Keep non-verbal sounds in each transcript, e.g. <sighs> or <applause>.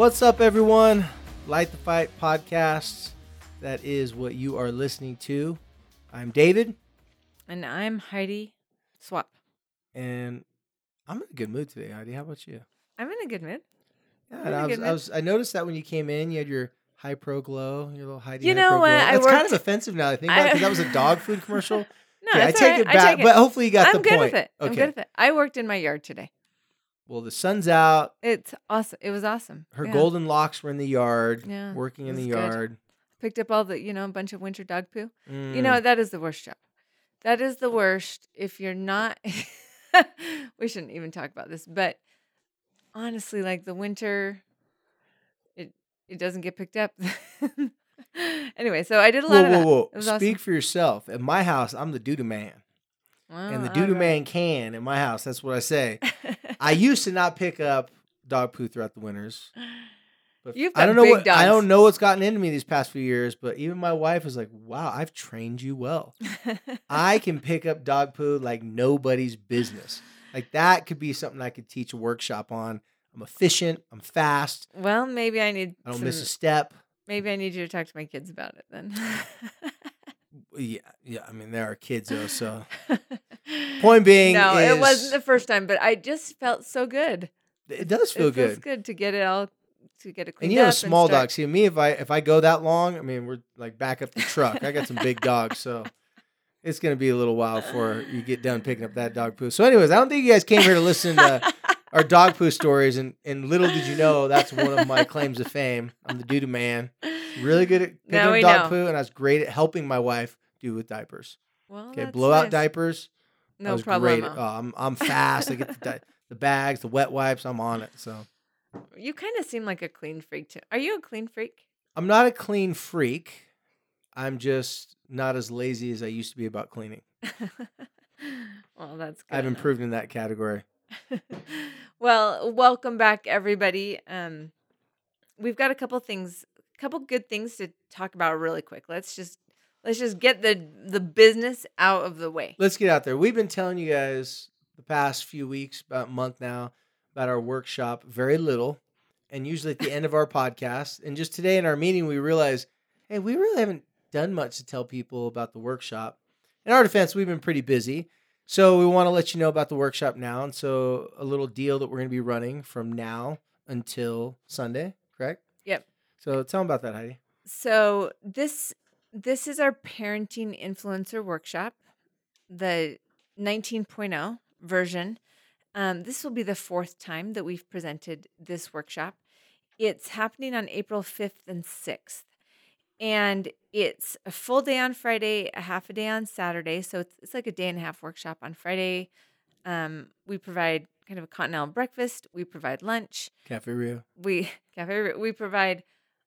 What's up, everyone? Light the Fight podcast. That is what you are listening to. I'm David, And I'm Heidi Swapp. and I'm in a good mood today, Heidi. How about you? I'm in a good mood. Yeah, I'm and in a I was, I was. I noticed that when you came in, you had your Hi-Pro glow, your little Heidi. You know what? glow. I That's kind of offensive now. I think about because that was a dog <laughs> food commercial. No, Okay, I take right. it back, take it. but hopefully you got I'm the good with it. I'm good with it. I worked in my yard today. Well, the sun's out. It's awesome. It was awesome. Her Yeah. golden locks were in the yard, Yeah, working in the was good. yard. Picked up all the, you know, a bunch of winter dog poo. You Mm. know, that is the worst job. That is the worst if you're not. <laughs> we shouldn't even talk about this, but honestly, like the winter, it it doesn't get picked up. <laughs> anyway, so I did a lot whoa, of whoa, whoa! Speak awesome. for yourself. At my house, I'm the doo-doo man, and the Well, doo-doo all man can. In my house, that's what I say. <laughs> I used to not pick up dog poo throughout the winters. But You've I got don't know big what I don't know what's gotten into me these past few years, but even my wife is like, "Wow, I've trained you well. <laughs> I can pick up dog poo like nobody's business. Like that could be something I could teach a workshop on. I'm efficient. I'm fast. well, maybe I need. I don't some, miss a step. Maybe I need you to talk to my kids about it then. <laughs> Yeah, yeah. I mean, there are kids though, so <laughs> point being, no, it is- wasn't the first time, but I just felt so good. it does feel it feels good. good to get it all to get it cleaned And you know, small start- dogs. See me, if I if I go that long, I mean, we're like back up the truck. I got some big <laughs> dogs, so it's gonna be a little while before you get done <laughs> picking up that dog poo. So, anyways, I don't think you guys came here to listen to our dog poo stories, and and little did you know that's one of my claims of fame. I'm the doo man, really good at picking up dog know. poo, and I was great at helping my wife do with diapers. Well, Okay, blow out nice. diapers. I No problem. Oh, I'm I'm fast. I get the, di- <laughs> <laughs> the bags, the wet wipes. I'm on it. So You kind of seem like a clean freak too. Are you a clean freak? I'm not a clean freak. I'm just not as lazy as I used to be about cleaning. <laughs> well, that's good. I've enough. improved in that category. well, welcome back, everybody. Um, we've got a couple things, a couple good things to talk about really quick. Let's just let's just get the the business out of the way. Let's get out there. We've been telling you guys the past few weeks, about a month now, about our workshop. Very little, and usually at the end of our podcast, and just today in our meeting, we realized, hey, we really haven't done much to tell people about the workshop. In our defense, we've been pretty busy. So we want to let you know about the workshop now. And so a little deal that we're going to be running from now until Sunday, correct? Yep. So tell them about that, Heidi. So this this is our parenting influencer workshop, the 19.0 version. Um, this will be the fourth time that we've presented this workshop. It's happening on April 5th and 6th. And it's a full day on Friday, a half a day on Saturday. So it's, it's like a day and a half workshop on Friday. Um, we provide kind of a continental breakfast. We provide lunch Cafe Rio. we <laughs> cafe we provide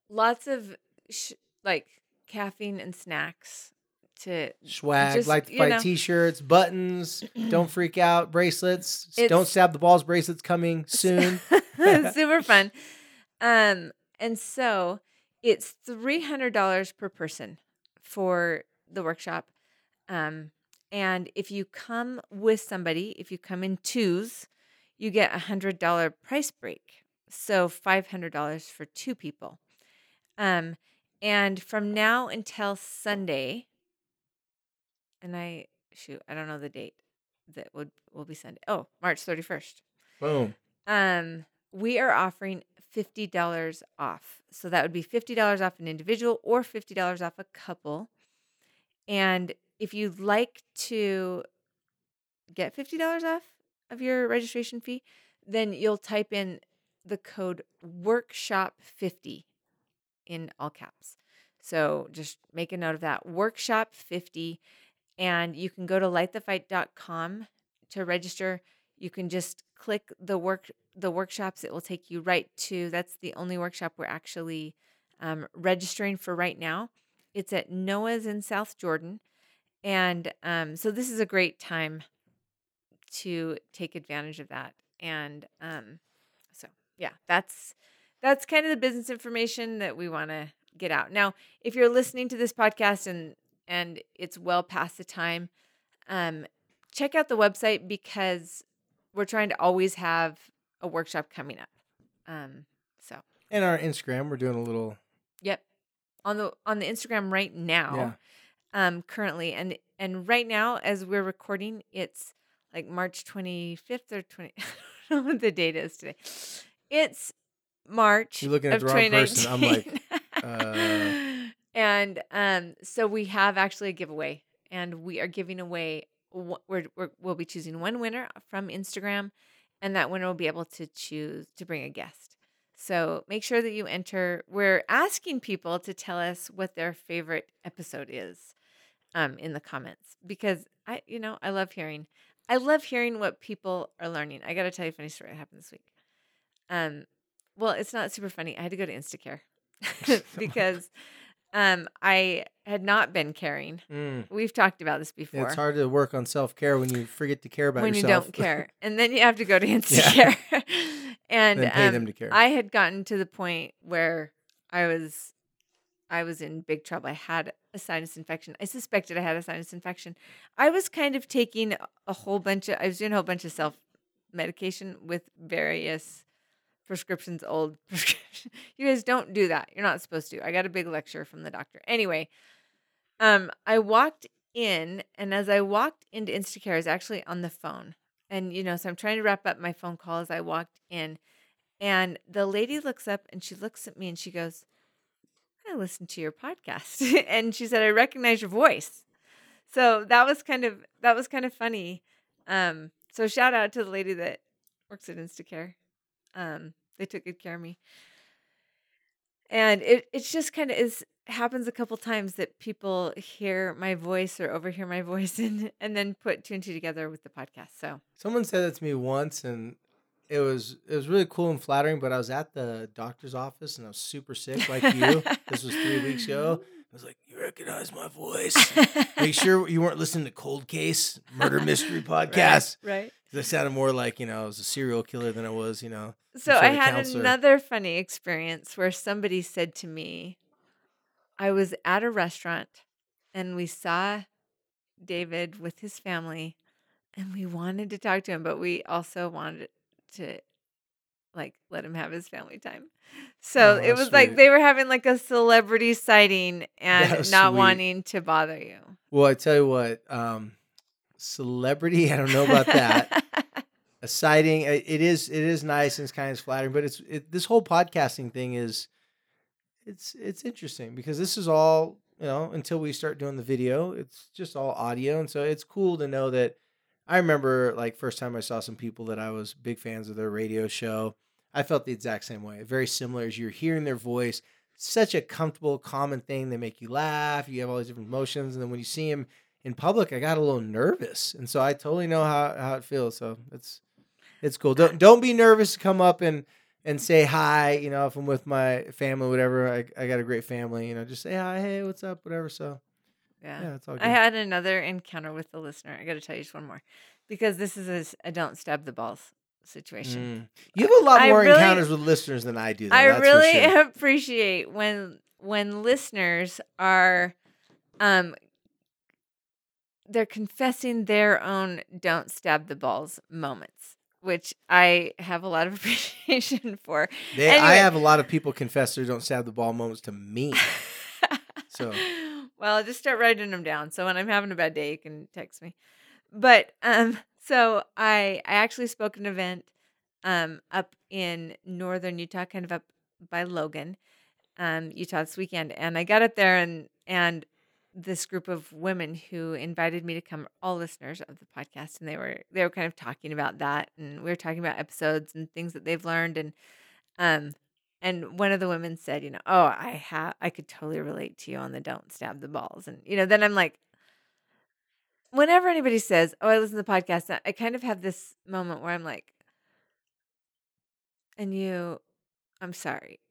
lots of sh- like caffeine and snacks to Swag, Just, like to fight know. t-shirts, buttons, don't <clears throat> freak out, bracelets, s- don't stab the balls bracelets coming <laughs> soon. <laughs> <laughs> super fun um and so it's $300 per person for the workshop um and if you come with somebody if you come in twos you get a hundred dollar price break so $500 for two people um and from now until sunday and i shoot i don't know the date that would will be sunday oh march 31st Boom. um, we are offering $50 off. So that would be $50 off an individual or $50 off a couple. And if you'd like to get $50 off of your registration fee, then you'll type in the code workshop50 in all caps. So just make a note of that. Workshop 50. And you can go to lightthefight.com to register. You can just click the work the workshops. It will take you right to that's the only workshop we're actually um, registering for right now. It's at Noah's in South Jordan. And um, so this is a great time to take advantage of that. And um, so yeah, that's that's kind of the business information that we want to get out. Now, if you're listening to this podcast and and it's well past the time, um, check out the website because we're trying to always have a workshop coming up. Um, so And our Instagram, we're doing a little. Yep. On the on the Instagram right now. Um currently and and right now as we're recording it's like March 25th or 20 <laughs> I don't know what the date is today. It's March You're looking at of the wrong person. I'm like, 2019. <laughs> and um so we have actually a giveaway and we are giving away we're, we're we'll be choosing one winner from Instagram and that winner will be able to choose to bring a guest. So make sure that you enter. We're asking people to tell us what their favorite episode is um, in the comments because I, you know, I love hearing. I love hearing what people are learning. I got to tell you a funny story that happened this week. Um, well, it's not super funny. I had to go to Instacare <laughs> <laughs> because um, I had not been caring. Mm. We've talked about this before Yeah, it's hard to work on self care when you forget to care about when yourself. you don't care, and then you have to go to <laughs> Instacare. and Then pay um, them to care. I had gotten to the point where I was, I was in big trouble. I had a sinus infection. I suspected I had a sinus infection. I was kind of taking a whole bunch of. I was doing a whole bunch of self medication with various prescriptions, old <laughs> prescription. You guys don't do that. You're not supposed to. I got a big lecture from the doctor. Anyway, um, I walked in, and as I walked into Instacare, I was actually on the phone. And, you know, so I'm trying to wrap up my phone call as I walked in. And the lady looks up and she looks at me and she goes, I listened to your podcast. <laughs> and she said, I recognize your voice. So that was kind of that was kind of funny. Um, so shout out to the lady that works at Instacare. Um, they took good care of me. And it it's just kind of is happens a couple times that people hear my voice or overhear my <laughs> voice and and then put two and two together with the podcast. So Someone said that to me once, and it was it was really cool and flattering. But I was at the doctor's office, and I was super sick, like you. this was three weeks ago. <laughs> I was like, "You recognize my voice? Make sure you weren't listening to Cold Case Murder Mystery <laughs> Podcast." right? 'Cause I sounded more like you know I was a serial killer than I was, you know. So I had counselor. another funny experience where somebody said to me, I was at a restaurant and we saw David with his family and we wanted to talk to him, but we also wanted to like let him have his family time. So Oh, it was like they were having like a celebrity sighting <laughs> and not sweet. wanting to bother you. Well, I tell you what, um, celebrity. I don't know about that. <laughs> a sighting. uh, It is. It is nice and it's kind of flattering. But it's it, this whole podcasting thing is. It's it's interesting because this is all you know until we start doing the video. It's just all audio, and so it's cool to know that. I remember like first time I saw some people that I was big fans of their radio show. I felt the exact same way. Very similar as you're hearing their voice. Such a comfortable, common thing. They make you laugh. You have all these different emotions, and then when you see them in public, I got a little nervous, and so I totally know how, how it feels. So it's it's cool. Don't don't be nervous to come up and and say hi. You know, if I'm with my family, whatever. I I got a great family. You know, just say hi, hey, what's up, whatever. So yeah. yeah, it's all good. I had another encounter with the listener. I got to tell you just one more because this is a don't stab the balls situation. Mm. You have a lot more really- encounters with listeners than I do. Though, I really sure. <laughs> appreciate when when listeners are um they're confessing their own don't stab the balls moments, which I have a lot of <laughs> appreciation for. They, I have a lot of people confess their don't stab the ball moments to me. So <laughs> well, I just start writing them down. So when I'm having a bad day, you can text me. But um, so I I actually spoke at an event um up in northern Utah, kind of up by Logan, um, Utah this weekend, and I got up there and and this group of women who invited me to come, all listeners of the podcast, and they were they were kind of talking about that, and we were talking about episodes and things that they've learned, and um, and one of the women said, you know, oh, I have, I could totally relate to you on the don't stab the balls. And, you know, then I'm like, whenever anybody says, oh, I listen to the podcast, I kind of have this moment where I'm like, and you, I'm sorry.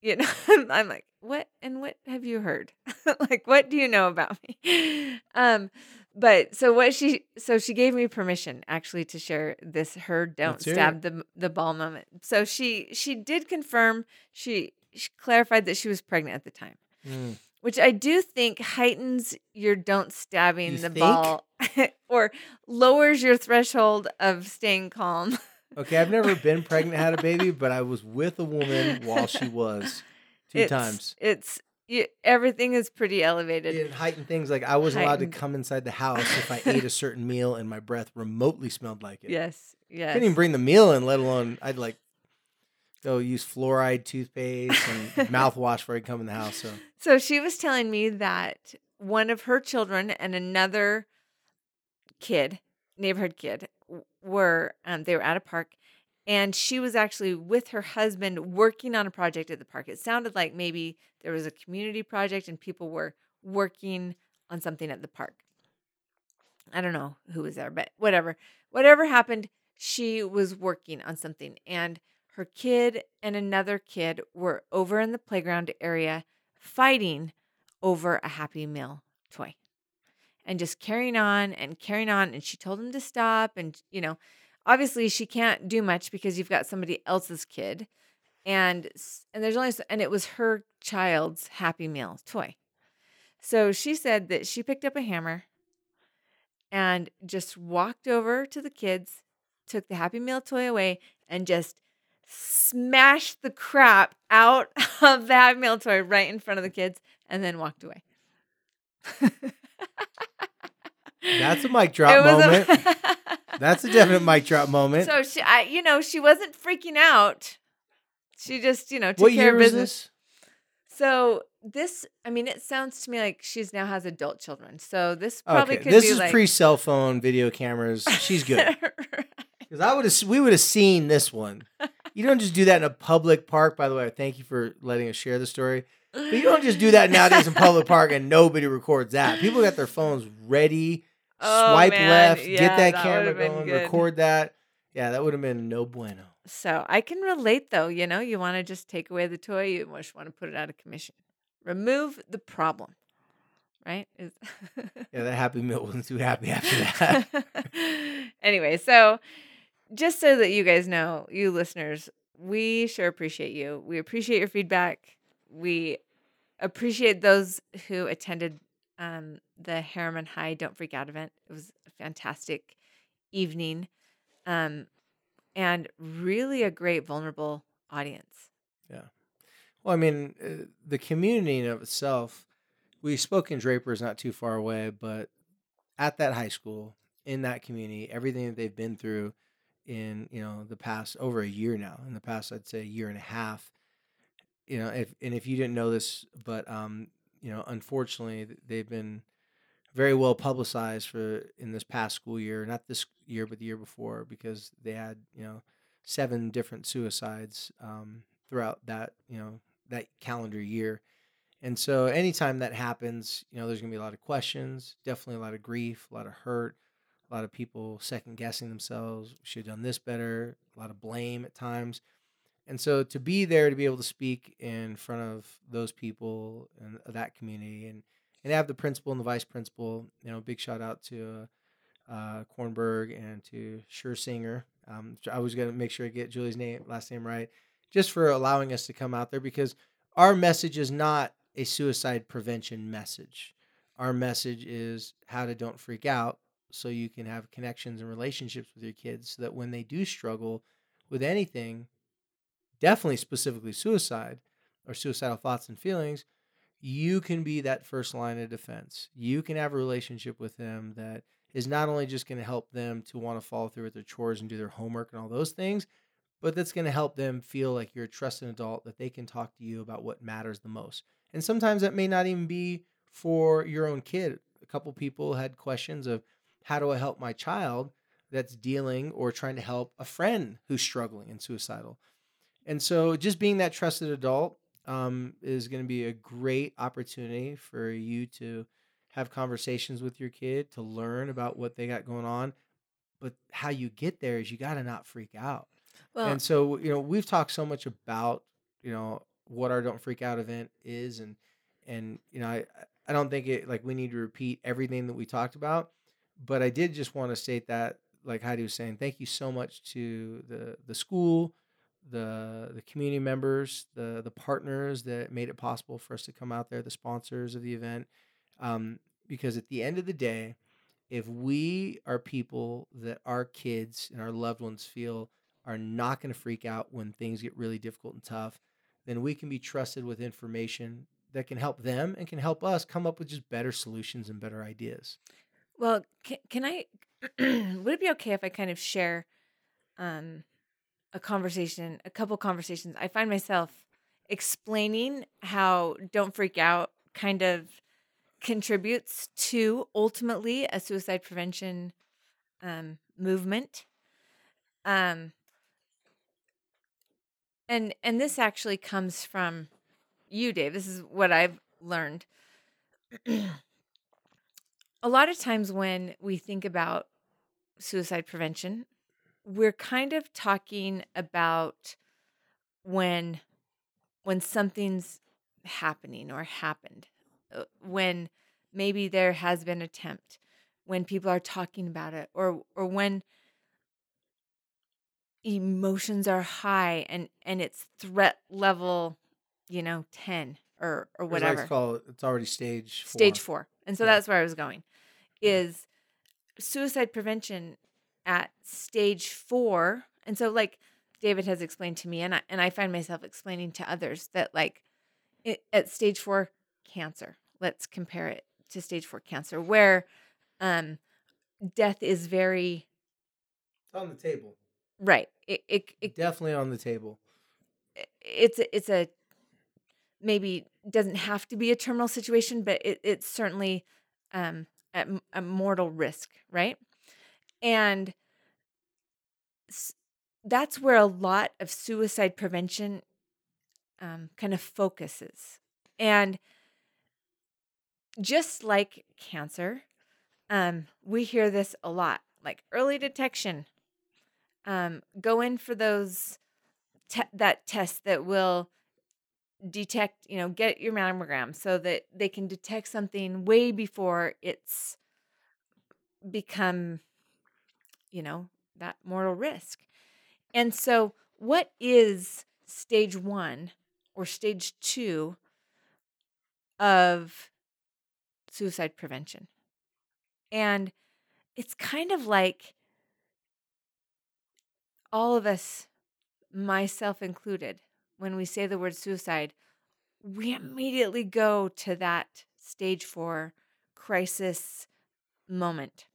You know, <laughs> I'm like, what, and what have you heard? <laughs> like, what do you know about me? <laughs> Um, but so what she so she gave me permission actually to share this her don't stab the the ball moment. So she she did confirm she, she clarified that she was pregnant at the time, Mm. which I do think heightens your don't stabbing You the think? ball or lowers your threshold of staying calm. Okay, I've never been pregnant, had a baby, but I was with a woman while she was <laughs> two It's- times. It's you, everything is pretty elevated. It heightened things like I was allowed to come inside the house if I ate a certain meal and my breath remotely smelled like it. Yes, yes. Couldn't even bring the meal in, let alone I'd like go use fluoride toothpaste and <laughs> mouthwash before I come in the house. So So she was telling me that one of her children and another kid, neighborhood kid, were um, they were at a park, and she was actually with her husband working on a project at the park. It sounded like maybe there was a community project and people were working on something at the park. I don't know who was there, but whatever. Whatever happened, she was working on something, and her kid and another kid were over in the playground area fighting over a Happy Meal toy and just carrying on and carrying on. And she told him to stop. And, you know, obviously she can't do much because you've got somebody else's kid. And, and there's only, and it was her child's Happy Meal toy. So she said that she picked up a hammer and just walked over to the kids, took the Happy Meal toy away, and just smashed the crap out <laughs> of the Happy Meal toy right in front of the kids, and then walked away. <laughs> that's a <laughs> mic drop was a- moment. <laughs> that's a definite mic drop moment. So she, I, you know, she wasn't freaking out. She just, you know, took what care of business. this? So this, I mean, it sounds to me like she's now has adult children. So this probably Okay, could this is like pre cell phone video cameras. She's good. <laughs> Because I would have, we would have seen this one. You don't just do that in a public park. By the way, thank you for letting us share the story. But you don't just do that nowadays in public park and nobody records that. People got their phones ready, Oh, swipe man. left, Yeah, get that, that camera going, good. record that. Yeah, that would have been no bueno. So I can relate though, you know, you want to just take away the toy, you just want to put it out of commission. Remove the problem. Right? Is <laughs> Yeah, that Happy Meal wasn't too happy after that. <laughs> anyway, so just so that you guys know, you listeners, we sure appreciate you. We appreciate your feedback. We appreciate those who attended um, the Herriman High Don't Freak Out event. It was a fantastic evening um, and really a great vulnerable audience. Yeah. Well, I mean, uh, the community in of itself, we spoke in Draper's not too far away, but at that high school, in that community, everything that they've been through in, you know, the past over a year now, in the past, I'd say a year and a half, you know, if, and if you didn't know this, but, um, you know, unfortunately, they've been very well publicized for in this past school year, not this year, but the year before, because they had, you know, seven different suicides um, throughout that, you know, that calendar year. And so anytime that happens, you know, there's going to be a lot of questions, definitely a lot of grief, a lot of hurt, a lot of people second guessing themselves, should have done this better, a lot of blame at times. And so to be there to be able to speak in front of those people and that community and and have the principal and the vice principal, you know, big shout out to uh, uh, Kornberg and to Scherzinger. Um, I was going to make sure I get Julie's name, last name right, just for allowing us to come out there because our message is not a suicide prevention message. Our message is how to don't freak out so you can have connections and relationships with your kids so that when they do struggle with anything, definitely specifically suicide or suicidal thoughts and feelings, you can be that first line of defense. You can have a relationship with them that is not only just going to help them to want to follow through with their chores and do their homework and all those things, but that's going to help them feel like you're a trusted adult that they can talk to you about what matters the most. And sometimes that may not even be for your own kid. A couple people had questions of how do I help my child that's dealing or trying to help a friend who's struggling and suicidal. And so, just being that trusted adult um, is going to be a great opportunity for you to have conversations with your kid to learn about what they got going on. But how you get there is you got to not freak out. Well, And so, you know, we've talked so much about, you know, what our Don't Freak Out event is and and you know, I I don't think it like we need to repeat everything that we talked about, but I did just want to state that like Heidi was saying, thank you so much to the the school, the the community members, the the partners that made it possible for us to come out there, the sponsors of the event. Um, because at the end of the day, if we are people that our kids and our loved ones feel are not going to freak out when things get really difficult and tough, then we can be trusted with information that can help them and can help us come up with just better solutions and better ideas. well, can, can I? <clears throat> would it be okay if I kind of share um, a conversation, a couple conversations? I find myself explaining how "Don't Freak Out" kind of contributes to ultimately a suicide prevention um, movement. Um, and and this actually comes from you, Dave. This is what I've learned. <clears throat> a lot of times when we think about suicide prevention, we're kind of talking about when when something's happening or happened, uh, when maybe there has been attempt, when people are talking about it, or or when emotions are high and and it's threat level, you know, ten or or Or as I like whatever to call it, it's already stage four. stage four. And so Yeah. that's where I was going. Is suicide prevention at stage four. And so like David has explained to me and I and I find myself explaining to others that like it, at stage four cancer, let's compare it to stage four cancer, where um death is very It's on the table. right. It it, it Definitely on the table. it's a, it's a maybe doesn't have to be a terminal situation, but it, it's certainly um, at a mortal risk, right? And that's where a lot of suicide prevention um, kind of focuses. And just like cancer, um, we hear this a lot, like early detection. Um, go in for those te- that test that will detect, you know, get your mammogram so that they can detect something way before it's become, you know, that mortal risk. And so, what is stage one or stage two of suicide prevention? And it's kind of like all of us, myself included, when we say the word suicide, we immediately go to that stage four crisis moment.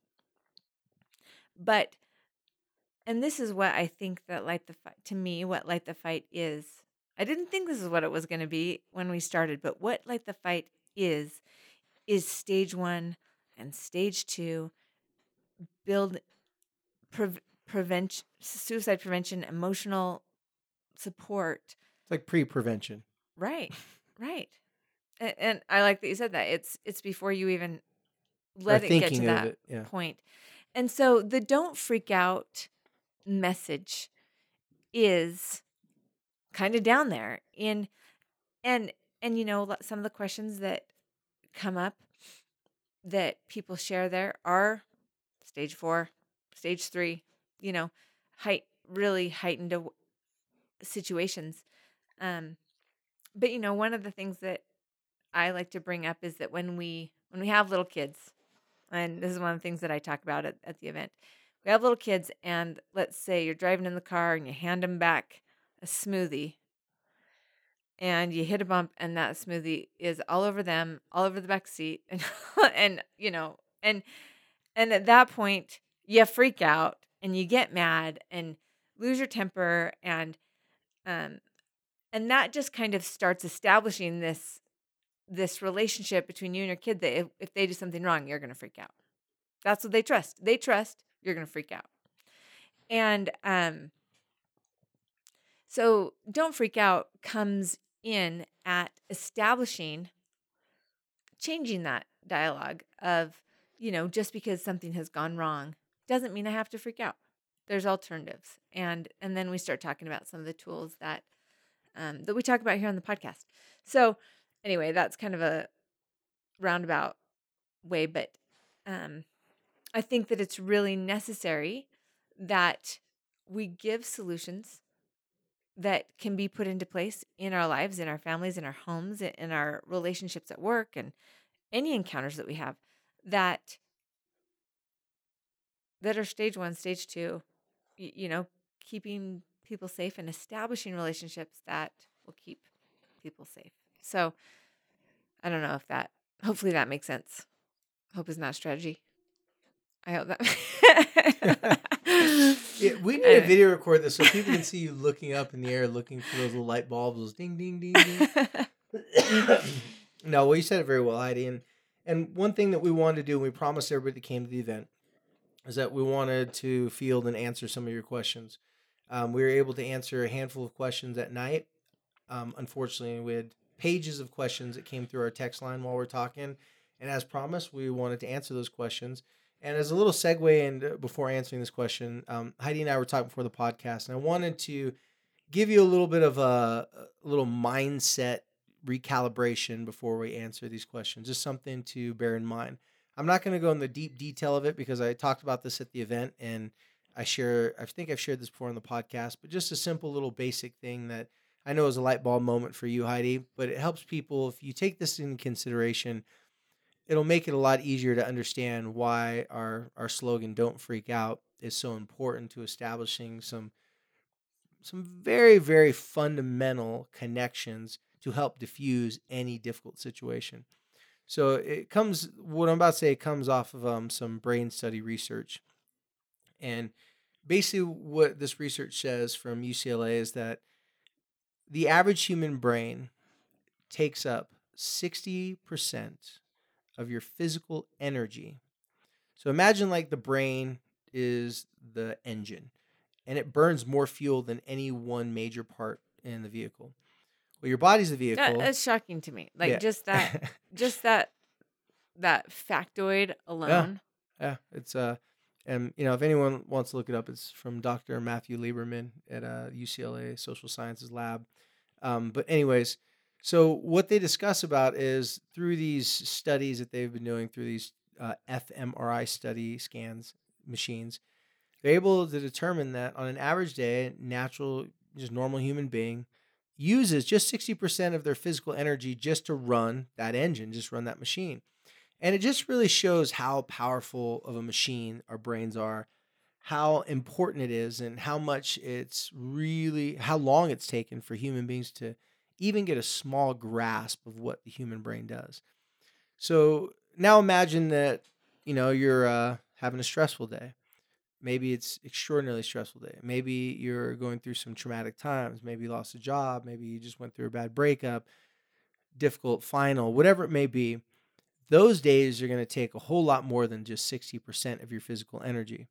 But, and this is what I think that Light the Fight, to me, what Light the Fight is. I didn't think this is what it was going to be when we started, but what Light the Fight is, is stage one and stage two build pre- prevent suicide prevention, emotional support It's like pre-prevention. Right, <laughs> right. And, and I like that you said that. It's it's before you even let it get to that it. Yeah. point. And so the don't freak out message is kind of down there in and and you know some of the questions that come up that people share there are stage 4, stage 3, you know, height really heightened aw- situations. Um but you know, one of the things that I like to bring up is that when we when we have little kids, and this is one of the things that I talk about at, at the event, we have little kids, and let's say you're driving in the car and you hand them back a smoothie, and you hit a bump, and that smoothie is all over them, all over the back seat, and <laughs> and you know, and and at that point you freak out and you get mad and lose your temper and um and that just kind of starts establishing this this relationship between you and your kid that if, if they do something wrong you're going to freak out. That's what they trust. They trust you're going to freak out and um So don't freak out comes in at establishing, changing that dialogue of, you know, just because something has gone wrong doesn't mean I have to freak out. There's alternatives. And and then we start talking about some of the tools that um, that we talk about here on the podcast. So anyway, that's kind of a roundabout way, but um, I think that it's really necessary that we give solutions that can be put into place in our lives, in our families, in our homes, in our relationships at work, and any encounters that we have that that are stage one, stage two, you, know, keeping people safe and establishing relationships that will keep people safe. So I don't know if that hopefully that makes sense. Hope is not strategy. I hope that <laughs> Yeah, we need to video record this so people can see you looking up in the air, looking for those little light bulbs, those ding, ding, ding, ding. <laughs> no, well, you said it very well, Heidi. And and one thing that we wanted to do, and we promised everybody that came to the event, is that we wanted to field and answer some of your questions. Um, we were able to answer a handful of questions at night. Um, unfortunately, we had pages of questions that came through our text line while we are talking, and as promised, we wanted to answer those questions. And as a little segue, and before answering this question, um, Heidi and I were talking before the podcast, and I wanted to give you a little bit of a, a little mindset recalibration before we answer these questions. Just something to bear in mind. I'm not going to go in the deep detail of it because I talked about this at the event, and I share. I think I've shared this before on the podcast, but just a simple little basic thing that I know is a light bulb moment for you, Heidi. But it helps people if you take this in consideration it'll make it a lot easier to understand why our our slogan "Don't freak out" is so important to establishing some some very very fundamental connections to help diffuse any difficult situation. So it comes what I'm about to say comes off of um, some brain study research, and basically what this research says from UCLA is that the average human brain takes up 60% of your physical energy. So imagine like the brain is the engine and it burns more fuel than any one major part in the vehicle. Well, your body's the vehicle. That, that's shocking to me. Like Yeah. just that, <laughs> just that, that factoid alone. Yeah, it's uh, and you know if anyone wants to look it up, it's from Dr. Matthew Lieberman at uh, UCLA Social Sciences Lab. Um, but anyways, so what they discuss about is through these studies that they've been doing through these uh, fMRI study scans machines, they're able to determine that on an average day, natural, just normal human being uses just 60% of their physical energy just to run that engine, just run that machine. And it just really shows how powerful of a machine our brains are, how important it is, and how much it's really, how long it's taken for human beings to even get a small grasp of what the human brain does. So now imagine that, you know, you're uh, having a stressful day. Maybe it's extraordinarily stressful day. Maybe you're going through some traumatic times. Maybe you lost a job. Maybe you just went through a bad breakup, difficult final, whatever it may be those days are going to take a whole lot more than just 60% of your physical energy.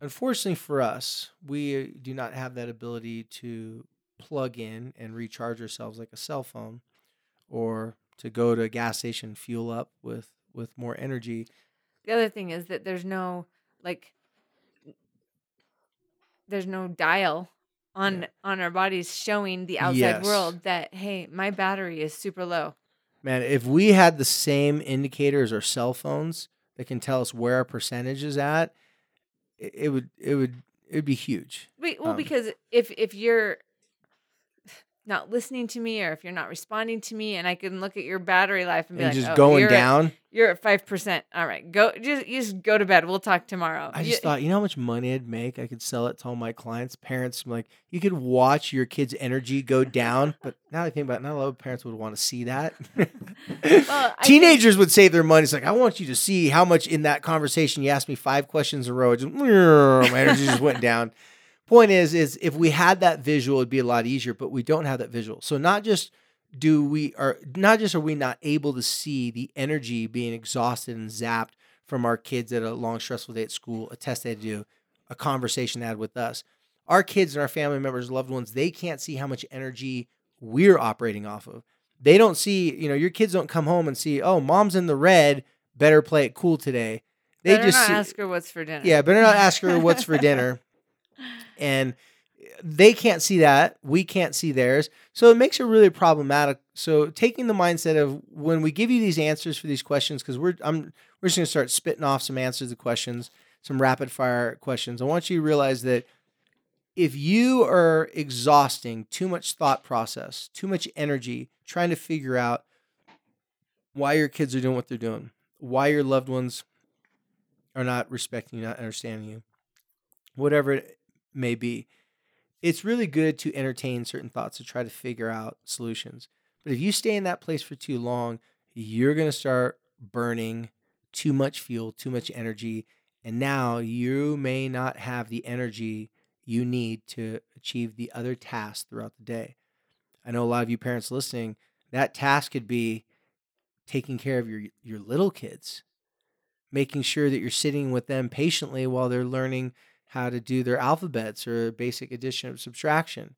Unfortunately for us, we do not have that ability to plug in and recharge ourselves like a cell phone or to go to a gas station fuel up with with more energy. The other thing is that there's no like, there's no dial on Yeah. on our bodies showing the outside Yes. world that hey, my battery is super low. Man, if we had the same indicators or cell phones that can tell us where our percentage is at, it, it would it would it would be huge. Wait, well, Um, because if if you're not listening to me or if you're not responding to me, and I can look at your battery life and be And like, just oh, going you're at- down. you're at five percent. All right, go just you just go to bed. We'll talk tomorrow. I You- just thought, you know how much money I'd make? I could sell it to all my clients, parents. I'm like, you could watch your kid's energy go down. <laughs> But now I think about it, not a lot of parents would want to see that. <laughs> <laughs> Think- Teenagers would save their money. It's like, I want you to see how much in that conversation you asked me five questions in a row. Just, my energy just went down. Point is, is if we had that visual, it'd be a lot easier, but we don't have that visual. So not just do we are not just are we not able to see the energy being exhausted and zapped from our kids at a long stressful day at school, a test they had to do, a conversation they had with us. our kids and our family members, loved ones, they can't see how much energy we're operating off of. They don't see, you know, your kids don't come home and see, oh, mom's in the red, better play it cool today. They Better just see, ask her what's for dinner. yeah, better not ask her what's for <laughs> dinner. And they can't see that. We can't see theirs. So it makes it really problematic. So taking the mindset of when we give you these answers for these questions, because we're I'm we're just gonna start spitting off some answers to questions, some rapid fire questions. I want you to realize that if you are exhausting too much thought process, too much energy trying to figure out why your kids are doing what they're doing, why your loved ones are not respecting you, not understanding you, whatever it may be, it's really good to entertain certain thoughts to try to figure out solutions. But if you stay in that place for too long, you're going to start burning too much fuel, too much energy. And now you may not have the energy you need to achieve the other tasks throughout the day. I know a lot of you parents listening, that task could be taking care of your your little kids, making sure that you're sitting with them patiently while they're learning how to do their alphabets or basic addition or subtraction.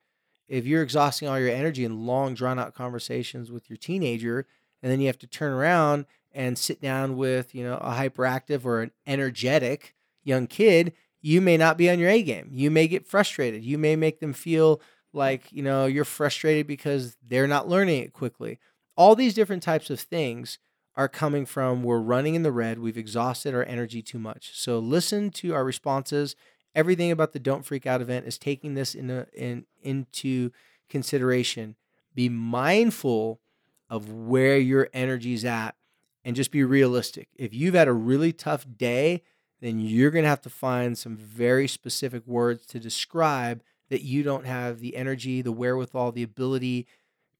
If you're exhausting all your energy in long drawn out conversations with your teenager and then you have to turn around and sit down with, you know, a hyperactive or an energetic young kid, you may not be on your A game. You may get frustrated. You may make them feel like, you know, you're frustrated because they're not learning it quickly. All these different types of things are coming from we're running in the red, we've exhausted our energy too much. So listen to our responses. Everything about the Don't Freak Out event is taking this in, in into consideration. Be mindful of where your energy's at and just be realistic. If you've had a really tough day, then you're going to have to find some very specific words to describe that you don't have the energy, the wherewithal, the ability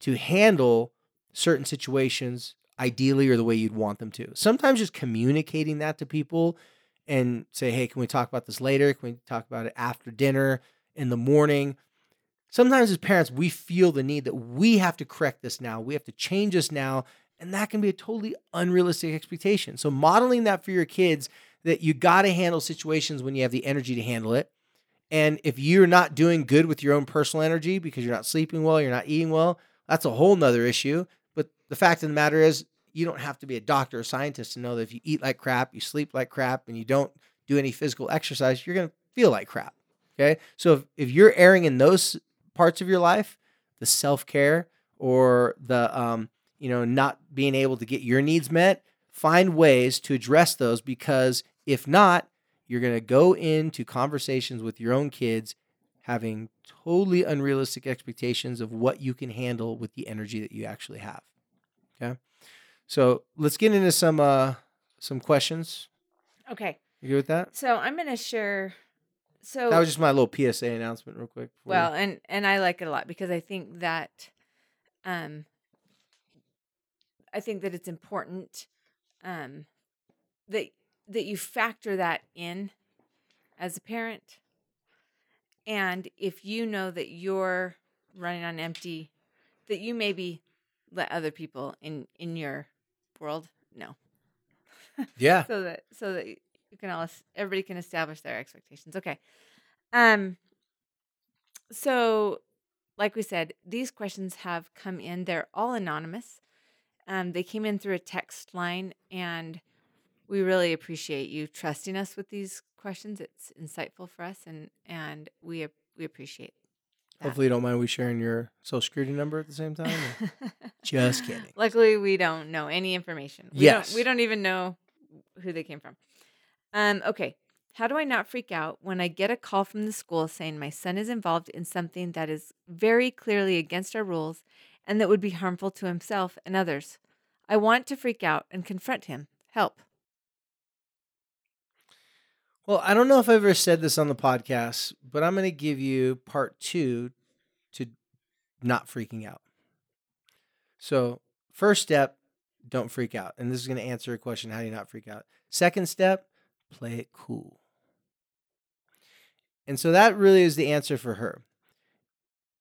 to handle certain situations ideally or the way you'd want them to. Sometimes just communicating that to people and say, hey, can we talk about this later? Can we talk about it after dinner, in the morning? Sometimes as parents, we feel the need that we have to correct this now. We have to change this now. And that can be a totally unrealistic expectation. So, modeling that for your kids that you got to handle situations when you have the energy to handle it. And if you're not doing good with your own personal energy because you're not sleeping well, you're not eating well, that's a whole nother issue. But the fact of the matter is, you don't have to be a doctor or scientist to know that if you eat like crap, you sleep like crap, and you don't do any physical exercise, you're going to feel like crap. Okay. So if, if you're erring in those parts of your life, the self care or the, um, you know, not being able to get your needs met, find ways to address those because if not, you're going to go into conversations with your own kids having totally unrealistic expectations of what you can handle with the energy that you actually have. Okay? So, let's get into some uh some questions. Okay. You good with that? So I'm going to share. So That was just my little PSA announcement real quick. well, and and I like it a lot because I think that, um, I think that it's important, um, that that you factor that in as a parent, and if you know that you're running on empty, that you maybe let other people in in your world know <laughs> yeah. so that so that you can all everybody can establish their expectations. Okay. Um so like we said, these questions have come in. They're all anonymous. Um they came in through a text line and we really appreciate you trusting us with these questions. It's insightful for us and and we we appreciate. Hopefully, you don't mind we sharing your social security number at the same time. <laughs> Just kidding. Luckily, we don't know any information. We Yes. Don't, we don't even know who they came from. Um, okay. How do I not freak out when I get a call from the school saying my son is involved in something that is very clearly against our rules and that would be harmful to himself and others? I want to freak out and confront him. Help. Well, I don't know if I've ever said this on the podcast, but I'm going to give you part two to not freaking out. So, first step, don't freak out. And this is going to answer a question how do you not freak out? Second step, play it cool. And so that really is the answer for her.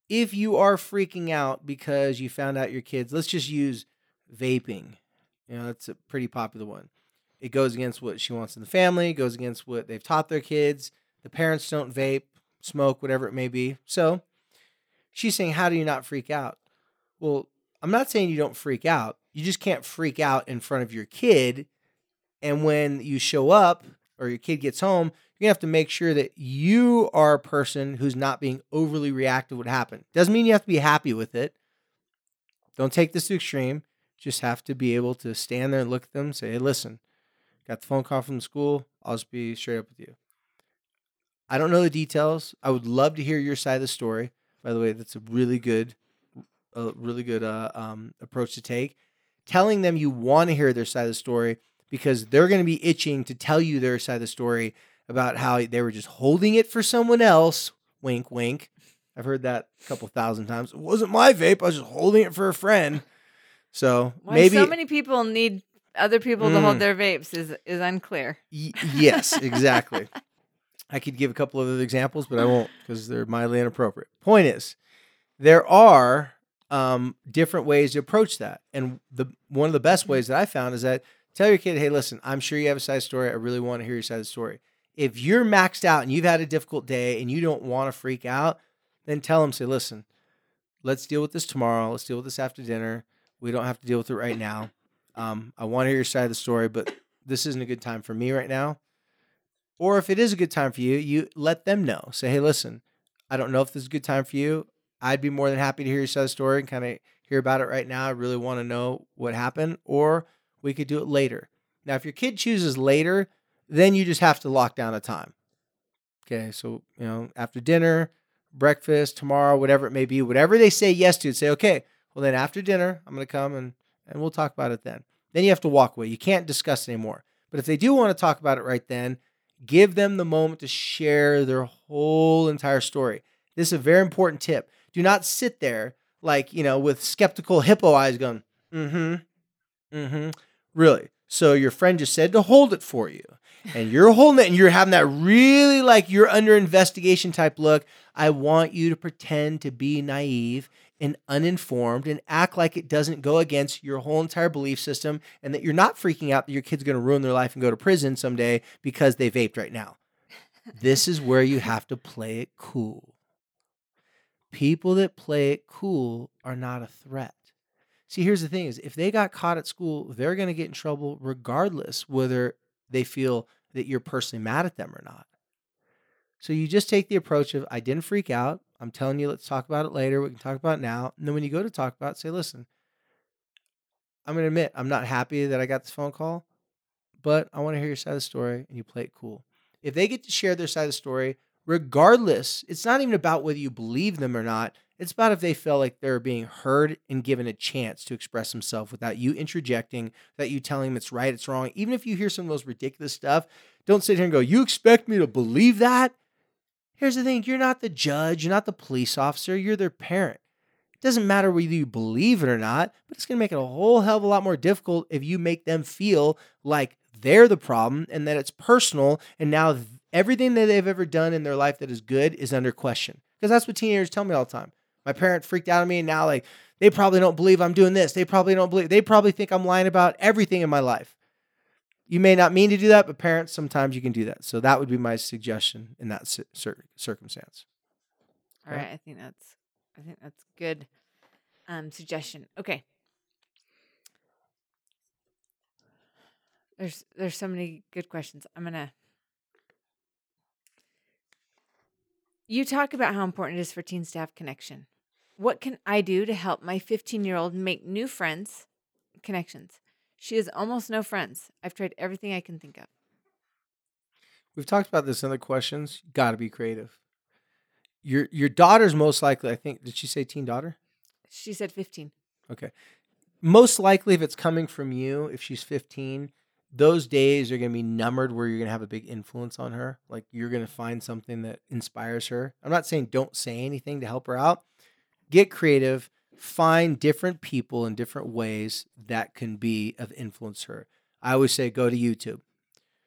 If you are freaking out because you found out your kids, let's just use vaping. You know, that's a pretty popular one it goes against what she wants in the family, it goes against what they've taught their kids. The parents don't vape, smoke, whatever it may be. So she's saying, How do you not freak out? Well, I'm not saying you don't freak out. You just can't freak out in front of your kid. And when you show up or your kid gets home, you're gonna have to make sure that you are a person who's not being overly reactive what happened. Doesn't mean you have to be happy with it. Don't take this to extreme. Just have to be able to stand there and look at them and say, hey, listen, got the phone call from the school. I'll just be straight up with you. I don't know the details. I would love to hear your side of the story. By the way, that's a really good, a really good uh, um, approach to take. Telling them you want to hear their side of the story because they're going to be itching to tell you their side of the story about how they were just holding it for someone else. Wink, wink. I've heard that a couple thousand times. It wasn't my vape. I was just holding it for a friend. So Why maybe so many people need other people to hold Mm. their vapes is is unclear. Y- yes, <laughs> exactly. I could give a couple of other examples, but I won't because they're mildly inappropriate. Point is, there are um, different ways to approach that, and the one of the best ways that I found is that tell your kid, "Hey, listen, I'm sure you have a side story. I really want to hear your side of the story. If you're maxed out and you've had a difficult day and you don't want to freak out, then tell them, say, listen, let's deal with this tomorrow. Let's deal with this after dinner. We don't have to deal with it right now. Um, I want to hear your side of the story, but this isn't a good time for me right now. Or if it is a good time for you, you let them know. Say, hey, listen, I don't know if this is a good time for you. I'd be more than happy to hear your side of the story and kind of hear about it right now. I really want to know what happened. Or we could do it later. Now, if your kid chooses later, then you just have to lock down a time. Okay, so you know, after dinner, breakfast, tomorrow, whatever it may be, whatever they say yes to, say, okay, well then after dinner, I'm gonna come and and we'll talk about it then. Then you have to walk away. You can't discuss anymore. But if they do want to talk about it right then, give them the moment to share their whole entire story. This is a very important tip. Do not sit there like, you know, with skeptical hippo eyes going, mm-hmm, mm-hmm. Really? So your friend just said to hold it for you. And you're holding it and you're having that really like you're under investigation type look. I want you to pretend to be naive and uninformed and act like it doesn't go against your whole entire belief system and that you're not freaking out that your kid's going to ruin their life and go to prison someday because they vaped right now. this is where you have to play it cool. People that play it cool are not a threat. See, here's the thing is if they got caught at school, they're going to get in trouble regardless whether they feel that you're personally mad at them or not. So you just take the approach of I didn't freak out. I'm telling you, let's talk about it later. We can talk about it now. And then when you go to talk about it, say, listen, I'm going to admit I'm not happy that I got this phone call, but I want to hear your side of the story and you play it cool. If they get to share their side of the story, regardless, it's not even about whether you believe them or not. It's about if they feel like they're being heard and given a chance to express themselves without you interjecting, without you telling them it's right, it's wrong. Even if you hear some of those ridiculous stuff, don't sit here and go, You expect me to believe that? Here's the thing you're not the judge, you're not the police officer, you're their parent. It doesn't matter whether you believe it or not, but it's going to make it a whole hell of a lot more difficult if you make them feel like they're the problem and that it's personal. And now everything that they've ever done in their life that is good is under question. Because that's what teenagers tell me all the time. My parent freaked out on me, and now, like, they probably don't believe I'm doing this. They probably don't believe, they probably think I'm lying about everything in my life. You may not mean to do that, but parents, sometimes you can do that. So that would be my suggestion in that cir- cir- circumstance. All right. I think that's I think that's good um suggestion. Okay. There's there's so many good questions. I'm going to You talk about how important it is for teens to have connection. What can I do to help my 15-year-old make new friends, connections? She has almost no friends. I've tried everything I can think of. We've talked about this in other questions. Got to be creative. Your your daughter's most likely. I think. Did she say teen daughter? She said 15. Okay. Most likely, if it's coming from you, if she's 15, those days are going to be numbered where you're going to have a big influence on her. Like you're going to find something that inspires her. I'm not saying don't say anything to help her out. Get creative. Find different people in different ways that can be of influence her. I always say go to YouTube.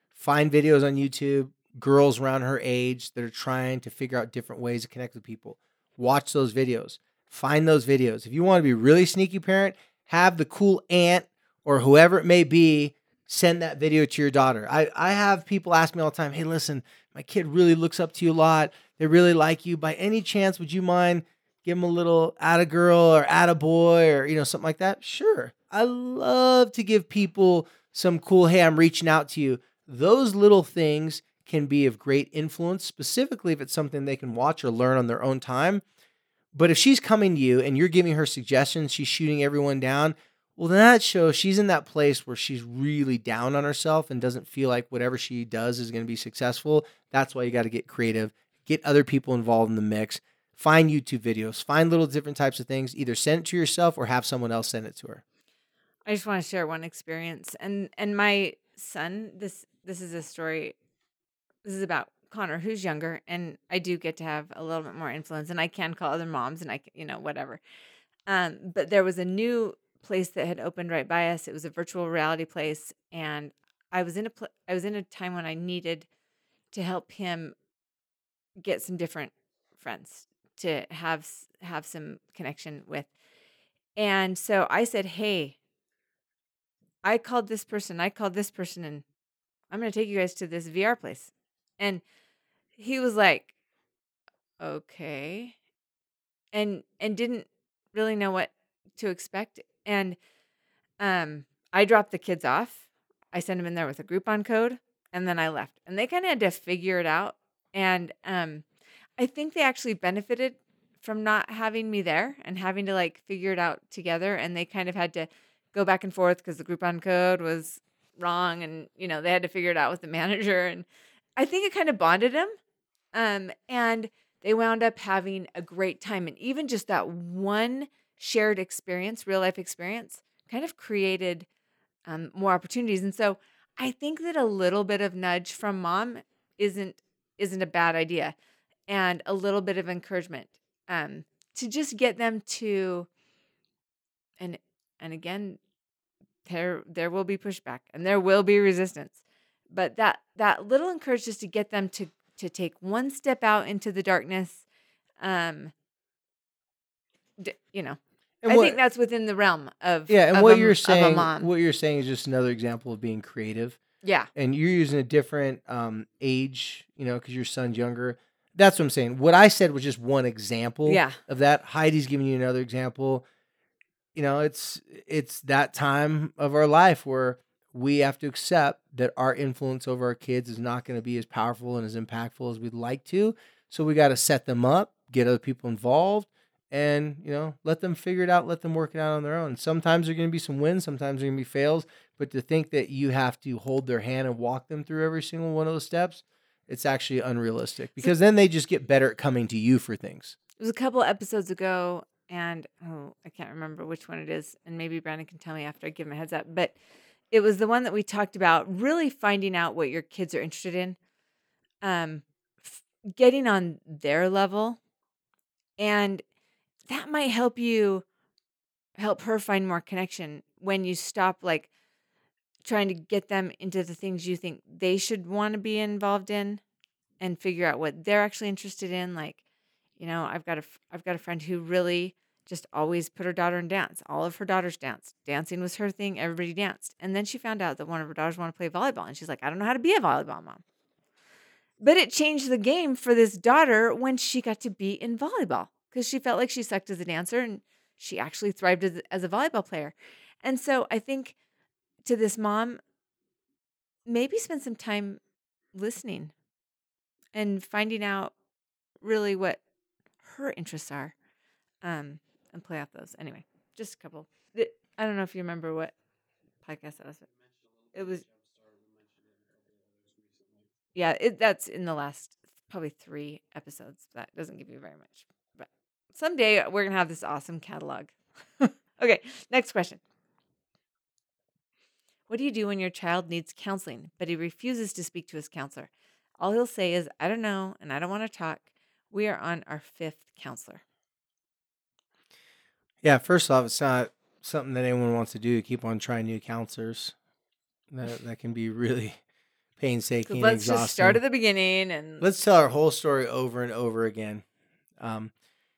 Find videos on YouTube, girls around her age that are trying to figure out different ways to connect with people. Watch those videos. Find those videos. If you want to be really sneaky parent, have the cool aunt or whoever it may be send that video to your daughter. I, I have people ask me all the time, hey, listen, my kid really looks up to you a lot. they really like you. By any chance, would you mind give them a little add a girl or add a boy or you know something like that? Sure. I love to give people some cool, hey, I'm reaching out to you. Those little things can be of great influence, specifically if it's something they can watch or learn on their own time. But if she's coming to you and you're giving her suggestions, she's shooting everyone down, well, then that shows she's in that place where she's really down on herself and doesn't feel like whatever she does is going to be successful. That's why you got to get creative, get other people involved in the mix, find YouTube videos, find little different types of things, either send it to yourself or have someone else send it to her. I just want to share one experience, and and my son. This this is a story. This is about Connor, who's younger, and I do get to have a little bit more influence, and I can call other moms, and I can, you know whatever. Um, but there was a new place that had opened right by us. It was a virtual reality place, and I was in a pl- I was in a time when I needed to help him get some different friends to have have some connection with. And so I said, "Hey, I called this person, I called this person, and I'm going to take you guys to this VR place. And he was like, okay. And, and didn't really know what to expect. And, um, I dropped the kids off. I sent them in there with a Groupon code and then I left. And they kind of had to figure it out. And, um, I think they actually benefited from not having me there and having to like figure it out together. And they kind of had to, go back and forth because the Groupon code was wrong and you know they had to figure it out with the <laughs> manager and I think it kind of bonded them um, and they wound up having a great time and even just that one shared experience real life experience kind of created um, more opportunities and so I think that a little bit of nudge from mom isn't isn't a bad idea and a little bit of encouragement um, to just get them to and and again there there will be pushback and there will be resistance but that that little encouragement just to get them to to take one step out into the darkness um d- you know And i what- think that's within the realm of yeah, and of what a- you're saying, what you're saying is just another example of being creative. yeah and you're using a different um, age, you know, because your son's younger. That's what I'm saying. What I said was just one example yeah of that. Heidi's giving you another example. You know, it's it's that time of our life where we have to accept that our influence over our kids is not going to be as powerful and as impactful as we'd like to. So we got to set them up, get other people involved, and you know, let them figure it out, let them work it out on their own. Sometimes there're going to be some wins, sometimes there're going to be fails, but to think that you have to hold their hand and walk them through every single one of those steps, it's actually unrealistic because then they just get better at coming to you for things. it was a couple episodes ago and oh i can't remember which one it is and maybe brandon can tell me after i give him a heads up but it was the one that we talked about really finding out what your kids are interested in um f- getting on their level and that might help you help her find more connection when you stop like trying to get them into the things you think they should want to be involved in and figure out what they're actually interested in like you know i've got a i've got a friend who really just always put her daughter in dance all of her daughters danced dancing was her thing everybody danced and then she found out that one of her daughters wanted to play volleyball and she's like i don't know how to be a volleyball mom. But it changed the game for this daughter when she got to be in volleyball because she felt like she sucked as a dancer and she actually thrived as, as a volleyball player. And so i think to this mom maybe spend some time listening and finding out really what her interests are um and play off those. Anyway just a couple. I don't know if you remember what podcast that was it was yeah it, that's in the last probably three episodes. That doesn't give you very much but someday we're gonna have this awesome catalog. <laughs> Okay next question what do you do when your child needs counseling but he refuses to speak to his counselor all he'll say is, I don't know, and I don't want to talk. We are on our fifth counselor. Yeah, first off, it's not something that anyone wants to do. Keep on trying new counselors. That that can be really <laughs> painstaking. and Let's just start at the beginning and let's tell our whole story over and over again. Um,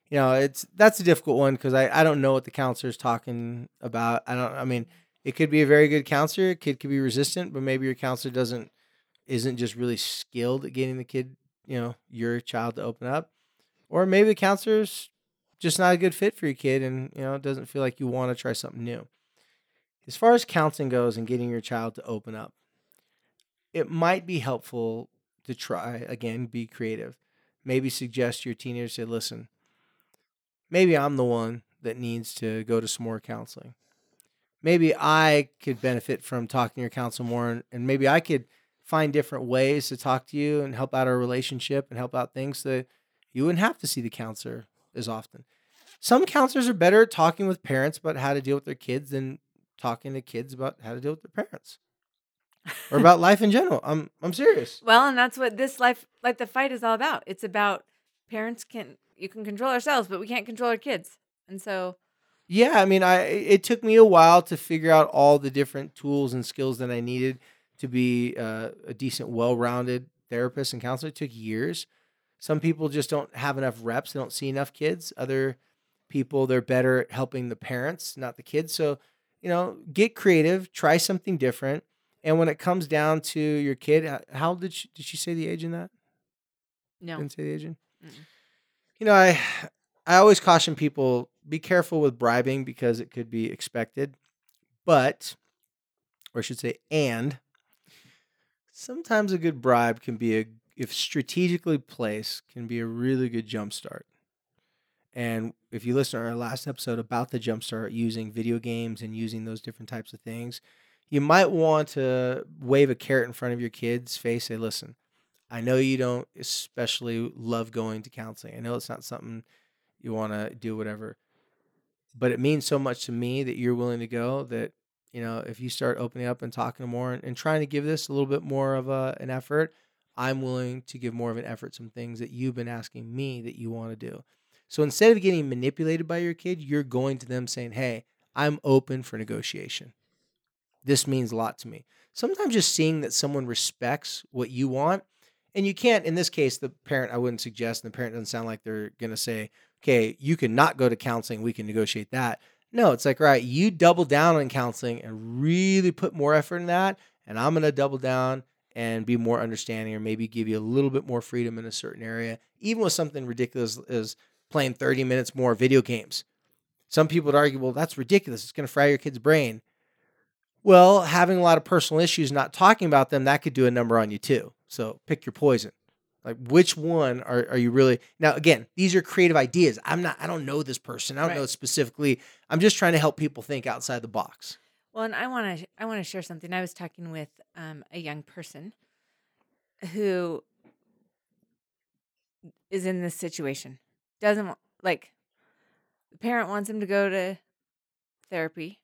you know, it's that's a difficult one because I, I don't know what the counselor's talking about. I don't. I mean, it could be a very good counselor. Kid could be resistant, but maybe your counselor doesn't isn't just really skilled at getting the kid you know your child to open up, or maybe the counselor's just not a good fit for your kid, and you know it doesn't feel like you want to try something new. As far as counseling goes and getting your child to open up, it might be helpful to try again, be creative. Maybe suggest your teenager, say, listen, maybe I'm the one that needs to go to some more counseling. Maybe I could benefit from talking to your counselor more, and, and maybe I could find different ways to talk to you and help out our relationship and help out things that you wouldn't have to see the counselor as often. Some counselors are better at talking with parents about how to deal with their kids than talking to kids about how to deal with their parents or about <laughs> life in general. I'm I'm serious. Well, and that's what this life like the fight is all about. It's about parents can you can control ourselves, but we can't control our kids. And so Yeah, I mean, I it took me a while to figure out all the different tools and skills that I needed to be uh, a decent, well-rounded therapist and counselor. It took years. Some people just don't have enough reps. They don't see enough kids. Other people they're better at helping the parents, not the kids. So, you know, get creative, try something different. And when it comes down to your kid, how did she, did she say the age in that? no. Didn't say the age in. Mm-mm. You know, I I always caution people be careful with bribing because it could be expected, but or I should say, and sometimes a good bribe can be a if strategically placed can be a really good jumpstart. And if you listen to our last episode about the jumpstart using video games and using those different types of things, you might want to wave a carrot in front of your kid's face. Say, listen, I know you don't especially love going to counseling. I know it's not something you want to do, whatever. But it means so much to me that you're willing to go that, you know, if you start opening up and talking more and, and trying to give this a little bit more of a, an effort, I'm willing to give more of an effort some things that you've been asking me that you want to do. So instead of getting manipulated by your kid, you're going to them saying, hey, I'm open for negotiation. This means a lot to me. Sometimes just seeing that someone respects what you want, and you can't, in this case, the parent, I wouldn't suggest, and the parent doesn't sound like they're going to say, okay, you can not go to counseling, we can negotiate that. No, it's like, right, you double down on counseling and really put more effort in that, and I'm going to double down and be more understanding or maybe give you a little bit more freedom in a certain area, even with something ridiculous as playing 30 minutes more video games. Some people would argue, well, that's ridiculous. It's going to fry your kid's brain. Well, having a lot of personal issues, not talking about them, that could do a number on you too. So pick your poison. Like which one are, are you really now again, these are creative ideas. I'm not I don't know this person. I don't know specifically. I'm just trying to help people think outside the box. Well, and I want to I want to share something. I was talking with um, a young person who is in this situation. Doesn't wa- like the parent wants him to go to therapy,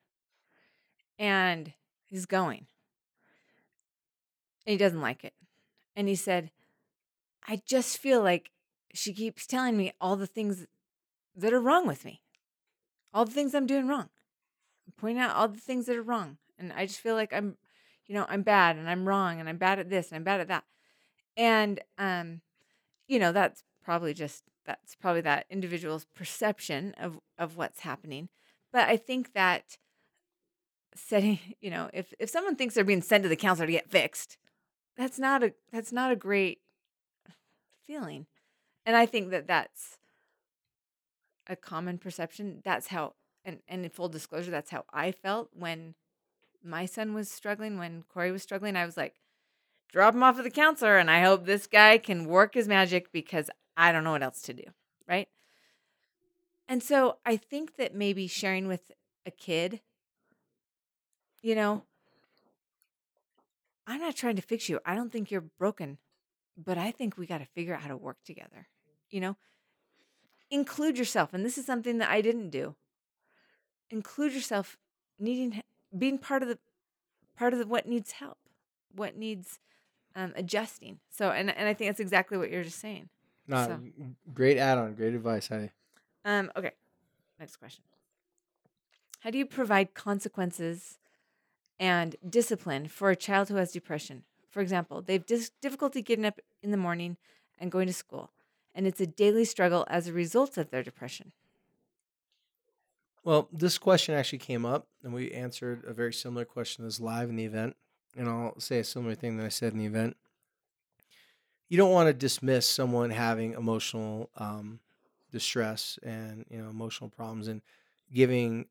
and he's going. And he doesn't like it, and he said, "I just feel like she keeps telling me all the things that are wrong with me, all the things I'm doing wrong." Pointing out all the things that are wrong and i just feel like i'm you know i'm bad and i'm wrong and i'm bad at this and i'm bad at that. And um you know that's probably just that's probably that individual's perception of of what's happening. But i think that setting <laughs> you know if if someone thinks they're being sent to the counselor to get fixed that's not a that's not a great feeling and i think that that's a common perception that's how and, and in full disclosure, that's how I felt when my son was struggling, when Corey was struggling. I was like, drop him off at the counselor, and I hope this guy can work his magic because I don't know what else to do. Right. And so I think that maybe sharing with a kid, you know, I'm not trying to fix you. I don't think you're broken, but I think we got to figure out how to work together. You know, include yourself. And this is something that I didn't do include yourself needing being part of the part of the, what needs help what needs um, adjusting so and, and i think that's exactly what you're just saying No, So- great add-on, great advice, Heidi. um, okay next question how do you provide consequences and discipline for a child who has depression for example they've dis- difficulty getting up in the morning and going to school and it's a daily struggle as a result of their depression Well, this question actually came up, and we answered a very similar question as live in the event. And I'll say a similar thing that I said in the event. you don't want to dismiss someone having emotional um, distress and you know emotional problems and giving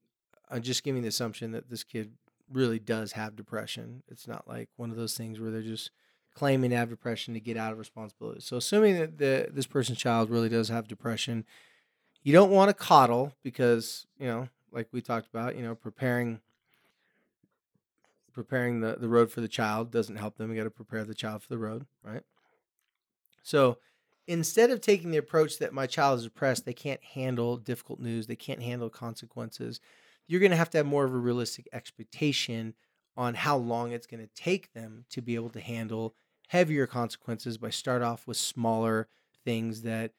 uh, just giving the assumption that this kid really does have depression. It's not like one of those things where they're just claiming to have depression to get out of responsibility. So assuming that the this person's child really does have depression, you don't want to coddle because, you know, like we talked about, you know, preparing preparing the, the road for the child doesn't help them. You got to prepare the child for the road, right? So instead of taking the approach that my child is depressed, they can't handle difficult news, they can't handle consequences, you're going to have to have more of a realistic expectation on how long it's going to take them to be able to handle heavier consequences by start off with smaller things that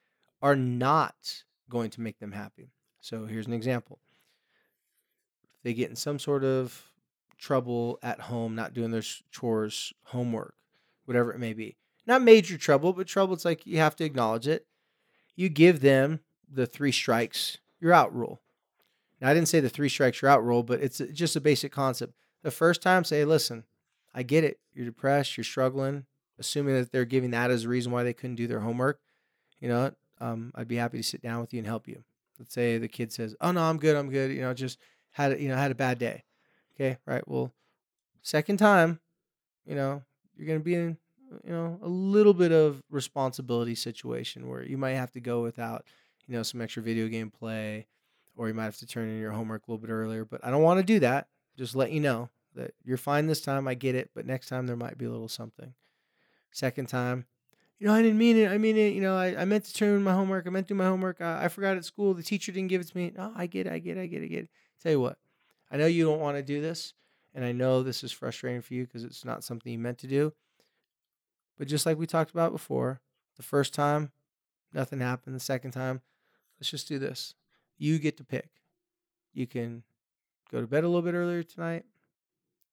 are not going to make them happy. So here's an example. They get in some sort of trouble at home, not doing their chores, homework, whatever it may be. Not major trouble, but trouble it's like you have to acknowledge it. You give them the three strikes, you're out rule. Now I didn't say the three strikes you're out rule, but it's just a basic concept. The first time say, "Listen, I get it. You're depressed, you're struggling assuming that they're giving that as a reason why they couldn't do their homework, you know, um, I'd be happy to sit down with you and help you. Let's say the kid says, "Oh no, I'm good, I'm good," you know, just had a, you know had a bad day. Okay, right. Well, second time, you know, you're gonna be in you know a little bit of responsibility situation where you might have to go without you know some extra video game play, or you might have to turn in your homework a little bit earlier. But I don't want to do that. Just let you know that you're fine this time. I get it, but next time there might be a little something. Second time, you know, I didn't mean it. I mean it. You know, I, I meant to turn in my homework. I meant to do my homework. I, I forgot at school. The teacher didn't give it to me. No, I get it. I get it. I get it. I get it. Tell you what, I know you don't want to do this. And I know this is frustrating for you because it's not something you meant to do. But just like we talked about before, the first time, nothing happened. The second time, let's just do this. You get to pick. You can go to bed a little bit earlier tonight.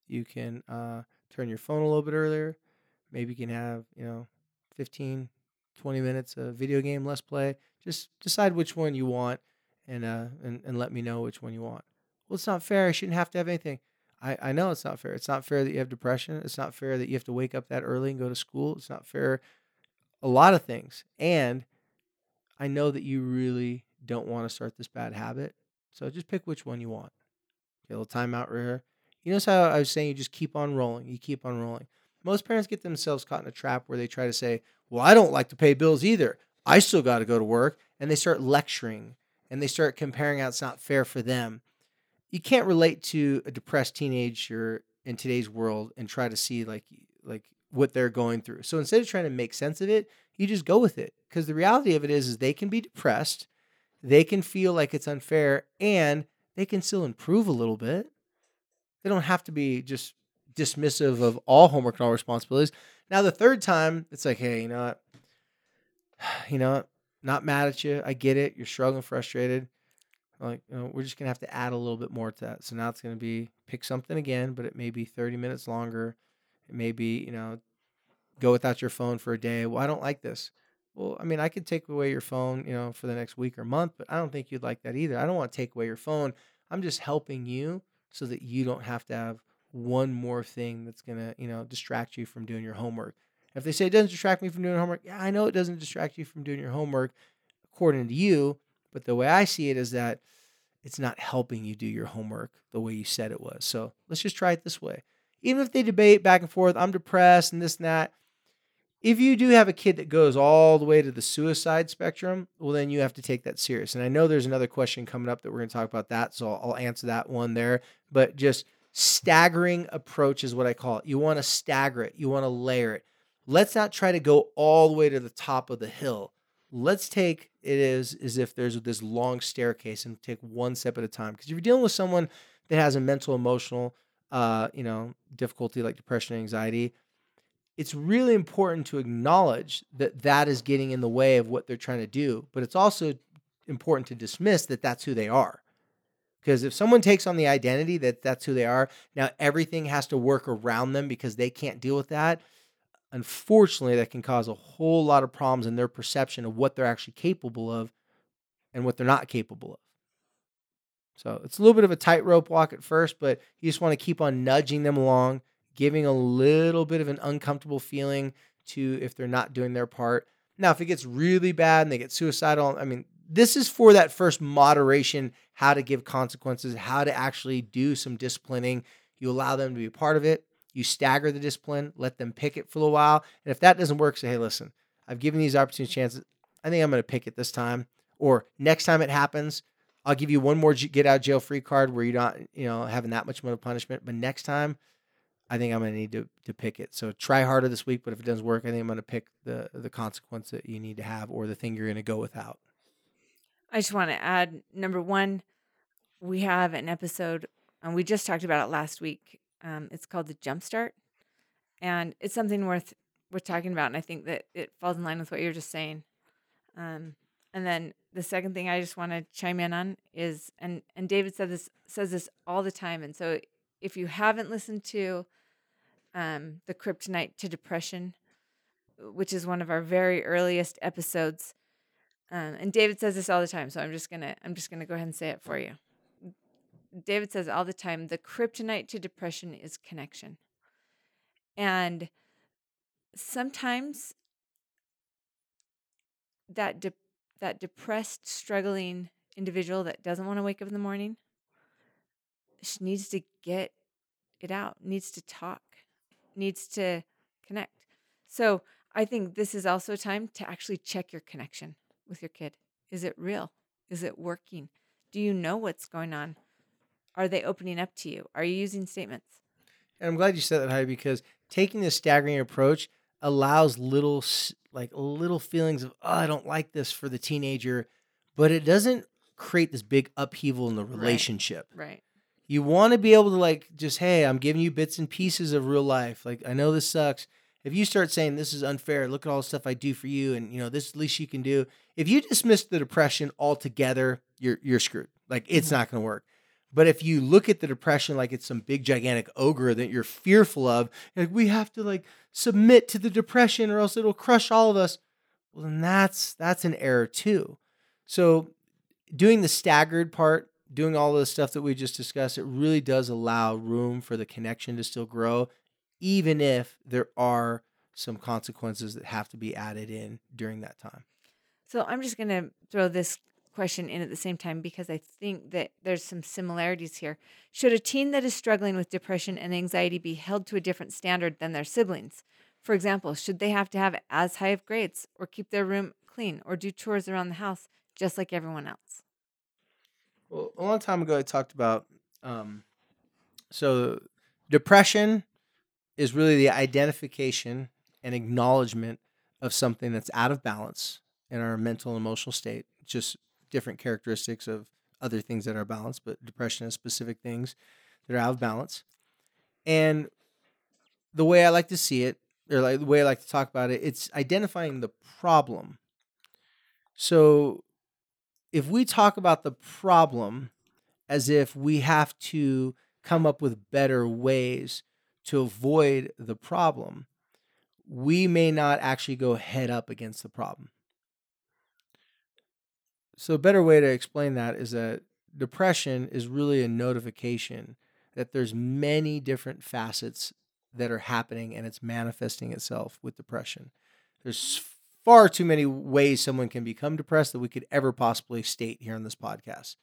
You can uh, turn your phone a little bit earlier. Maybe you can have, you know, 15, 20 minutes of video game let's play. Just decide which one you want and uh and, and let me know which one you want. Well, it's not fair. I shouldn't have to have anything. I, I know it's not fair. It's not fair that you have depression. It's not fair that you have to wake up that early and go to school. It's not fair a lot of things. And I know that you really don't want to start this bad habit. So just pick which one you want. Okay, a little timeout here. You notice how I was saying you just keep on rolling. You keep on rolling. Most parents get themselves caught in a trap where they try to say, Well, I don't like to pay bills either. I still got to go to work. And they start lecturing and they start comparing how it's not fair for them. You can't relate to a depressed teenager in today's world and try to see like like what they're going through. So instead of trying to make sense of it, you just go with it. Because the reality of it is, is they can be depressed, they can feel like it's unfair, and they can still improve a little bit. They don't have to be just dismissive of all homework and all responsibilities. Now the third time, it's like, hey, you know what? <sighs> You know what? Not mad at you. I get it. You're struggling, frustrated. Like, you know, we're just gonna have to add a little bit more to that. So now it's gonna be pick something again, but it may be 30 minutes longer. It may be, you know, go without your phone for a day. Well, I don't like this. Well, I mean, I could take away your phone, you know, for the next week or month, but I don't think you'd like that either. I don't want to take away your phone. I'm just helping you so that you don't have to have one more thing that's going to, you know, distract you from doing your homework. If they say it doesn't distract me from doing homework, yeah, I know it doesn't distract you from doing your homework according to you, but the way I see it is that it's not helping you do your homework the way you said it was. So let's just try it this way. Even if they debate back and forth, I'm depressed and this and that. If you do have a kid that goes all the way to the suicide spectrum, well, then you have to take that serious. And I know there's another question coming up that we're going to talk about that. So I'll answer that one there. But just staggering approach is what I call it. You want to stagger it, you want to layer it. Let's not try to go all the way to the top of the hill. Let's take it is as if there's this long staircase and take one step at a time. Because if you're dealing with someone that has a mental, emotional, uh, you know, difficulty like depression, anxiety, it's really important to acknowledge that that is getting in the way of what they're trying to do. But it's also important to dismiss that that's who they are. Because if someone takes on the identity that that's who they are, now everything has to work around them because they can't deal with that. Unfortunately, that can cause a whole lot of problems in their perception of what they're actually capable of and what they're not capable of. So it's a little bit of a tightrope walk at first, but you just want to keep on nudging them along, giving a little bit of an uncomfortable feeling to if they're not doing their part. Now, if it gets really bad and they get suicidal, I mean, this is for that first moderation, how to give consequences, how to actually do some disciplining. You allow them to be a part of it. You stagger the discipline, let them pick it for a while. And if that doesn't work, say, hey, listen, I've given these opportunity chances. I think I'm going to pick it this time. Or next time it happens, I'll give you one more get out jail free card where you're not, you know, having that much more punishment. But next time, I think I'm to need to to pick it. So try harder this week, but if it doesn't work, I think I'm to pick the the consequence that you need to have or the thing you're to go without. I just want to add number one, we have an episode, and we just talked about it last week. Um, it's called the Jumpstart, and it's something worth worth talking about. And I think that it falls in line with what you're just saying. Um, and then the second thing I just want to chime in on is, and and David said this says this all the time, and so if you haven't listened to um, the Kryptonite to Depression, which is one of our very earliest episodes, um, and David says this all the time, so I'm just gonna I'm just gonna go ahead and say it for you. David says all the time, the kryptonite to depression is connection, and sometimes that de- that depressed, struggling individual that doesn't want to wake up in the morning needs to get it out, needs to talk, needs to connect. So I think this is also a time to actually check your connection with your kid. Is it real? Is it working? Do you know what's going on? Are they opening up to you? Are you using statements? And I'm glad you said that, Heidi, because taking this staggering approach allows little like little feelings of oh I don't like this for the teenager, but it doesn't create this big upheaval in the relationship. Right. right. You want to be able to like just hey, I'm giving you bits and pieces of real life. Like I know this sucks. If you start saying this is unfair, look at all the stuff I do for you, and you know this is the least you can do. If you dismiss the depression altogether, you're you're screwed. Like it's mm-hmm. not going to work. But if you look at the depression like it's some big gigantic ogre that you're fearful of, like we have to like submit to the depression or else it'll crush all of us. Well, then that's that's an error too. So doing the staggered part, doing all the stuff that we just discussed, it really does allow room for the connection to still grow, even if there are some consequences that have to be added in during that time. So I'm just gonna throw this question in at the same time because I think that there's some similarities here. Should a teen that is struggling with depression and anxiety be held to a different standard than their siblings? For example, should they have to have as high of grades or keep their room clean or do chores around the house just like everyone else? Well, a long time ago, I talked about um, so depression is really the identification and acknowledgement of something that's out of balance in our mental and emotional state. Just different characteristics of other things that are balanced, but depression is specific things that are out of balance. And the way I like to see it, or like the way I like to talk about it, it's identifying the problem. So if we talk about the problem as if we have to come up with better ways to avoid the problem, we may not actually go head up against the problem. So, a better way to explain that is that depression is really a notification that there's many different facets that are happening and it's manifesting itself with depression. There's far too many ways someone can become depressed that we could ever possibly state here on this podcast.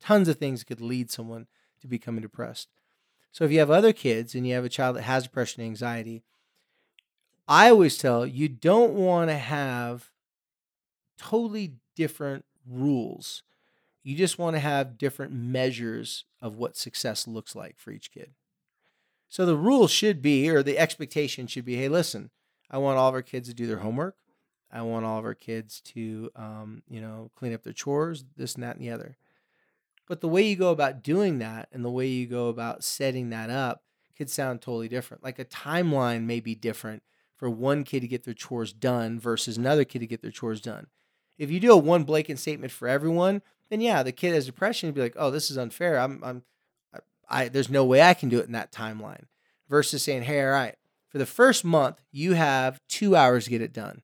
Tons of things could lead someone to becoming depressed. So if you have other kids and you have a child that has depression and anxiety, I always tell you don't want to have totally different rules. You just want to have different measures of what success looks like for each kid. So the rule should be, or the expectation should be, hey, listen, I want all of our kids to do their homework. I want all of our kids to, um, you know, clean up their chores, this and that and the other. But the way you go about doing that and the way you go about setting that up could sound totally different. Like a timeline may be different for one kid to get their chores done versus another kid to get their chores done. If you do a one blanket statement for everyone, then yeah, the kid has depression would be like, "Oh, this is unfair. I'm, I'm, I, there's no way I can do it in that timeline." Versus saying, "Hey, all right, for the first month, you have two hours to get it done.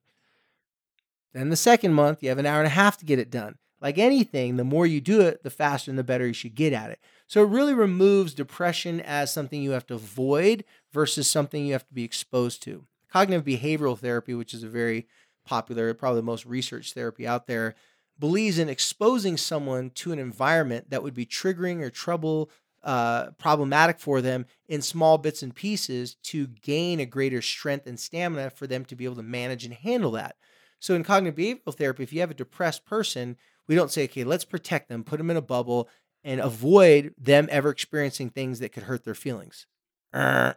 Then the second month, you have an hour and a half to get it done. Like anything, the more you do it, the faster and the better you should get at it. So it really removes depression as something you have to avoid versus something you have to be exposed to. cognitive behavioral therapy, which is a very popular, probably the most researched therapy out there, believes in exposing someone to an environment that would be triggering or trouble uh, problematic for them in small bits and pieces to gain a greater strength and stamina for them to be able to manage and handle that. So in cognitive behavioral therapy, if you have a depressed person, we don't say, okay, let's protect them, put them in a bubble, and avoid them ever experiencing things that could hurt their feelings. Uh,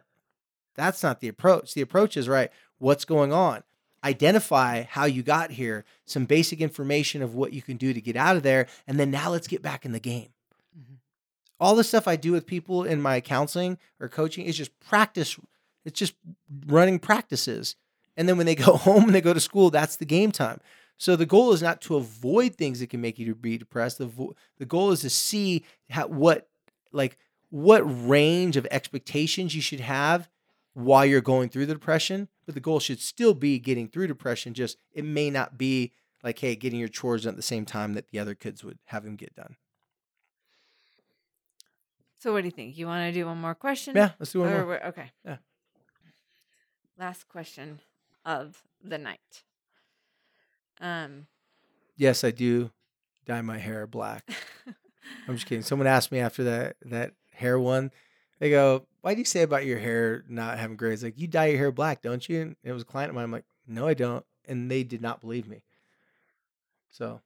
that's not the approach. The approach is right. What's going on? Identify how you got here, some basic information of what you can do to get out of there, and then now let's get back in the game. Mm-hmm. All the stuff I do with people in my counseling or coaching is just practice. It's just running practices. And then when they <laughs> go home and they go to school, that's the game time. So the goal is not to avoid things that can make you be depressed. The, vo- the goal is to see how, what like what range of expectations you should have while you're going through the depression, but the goal should still be getting through depression. Just it may not be like, hey, getting your chores done at the same time that the other kids would have them get done. So, what do you think? You want to do one more question? Yeah, let's do one or, more. Okay. Yeah. Last question of the night. Um. Yes, I do dye my hair black. I'm just kidding. Someone asked me after that that hair one. They go, why do you say about your hair not having gray? It's like, you dye your hair black, don't you? And it was a client of mine. I'm like, no, I don't. And they did not believe me. So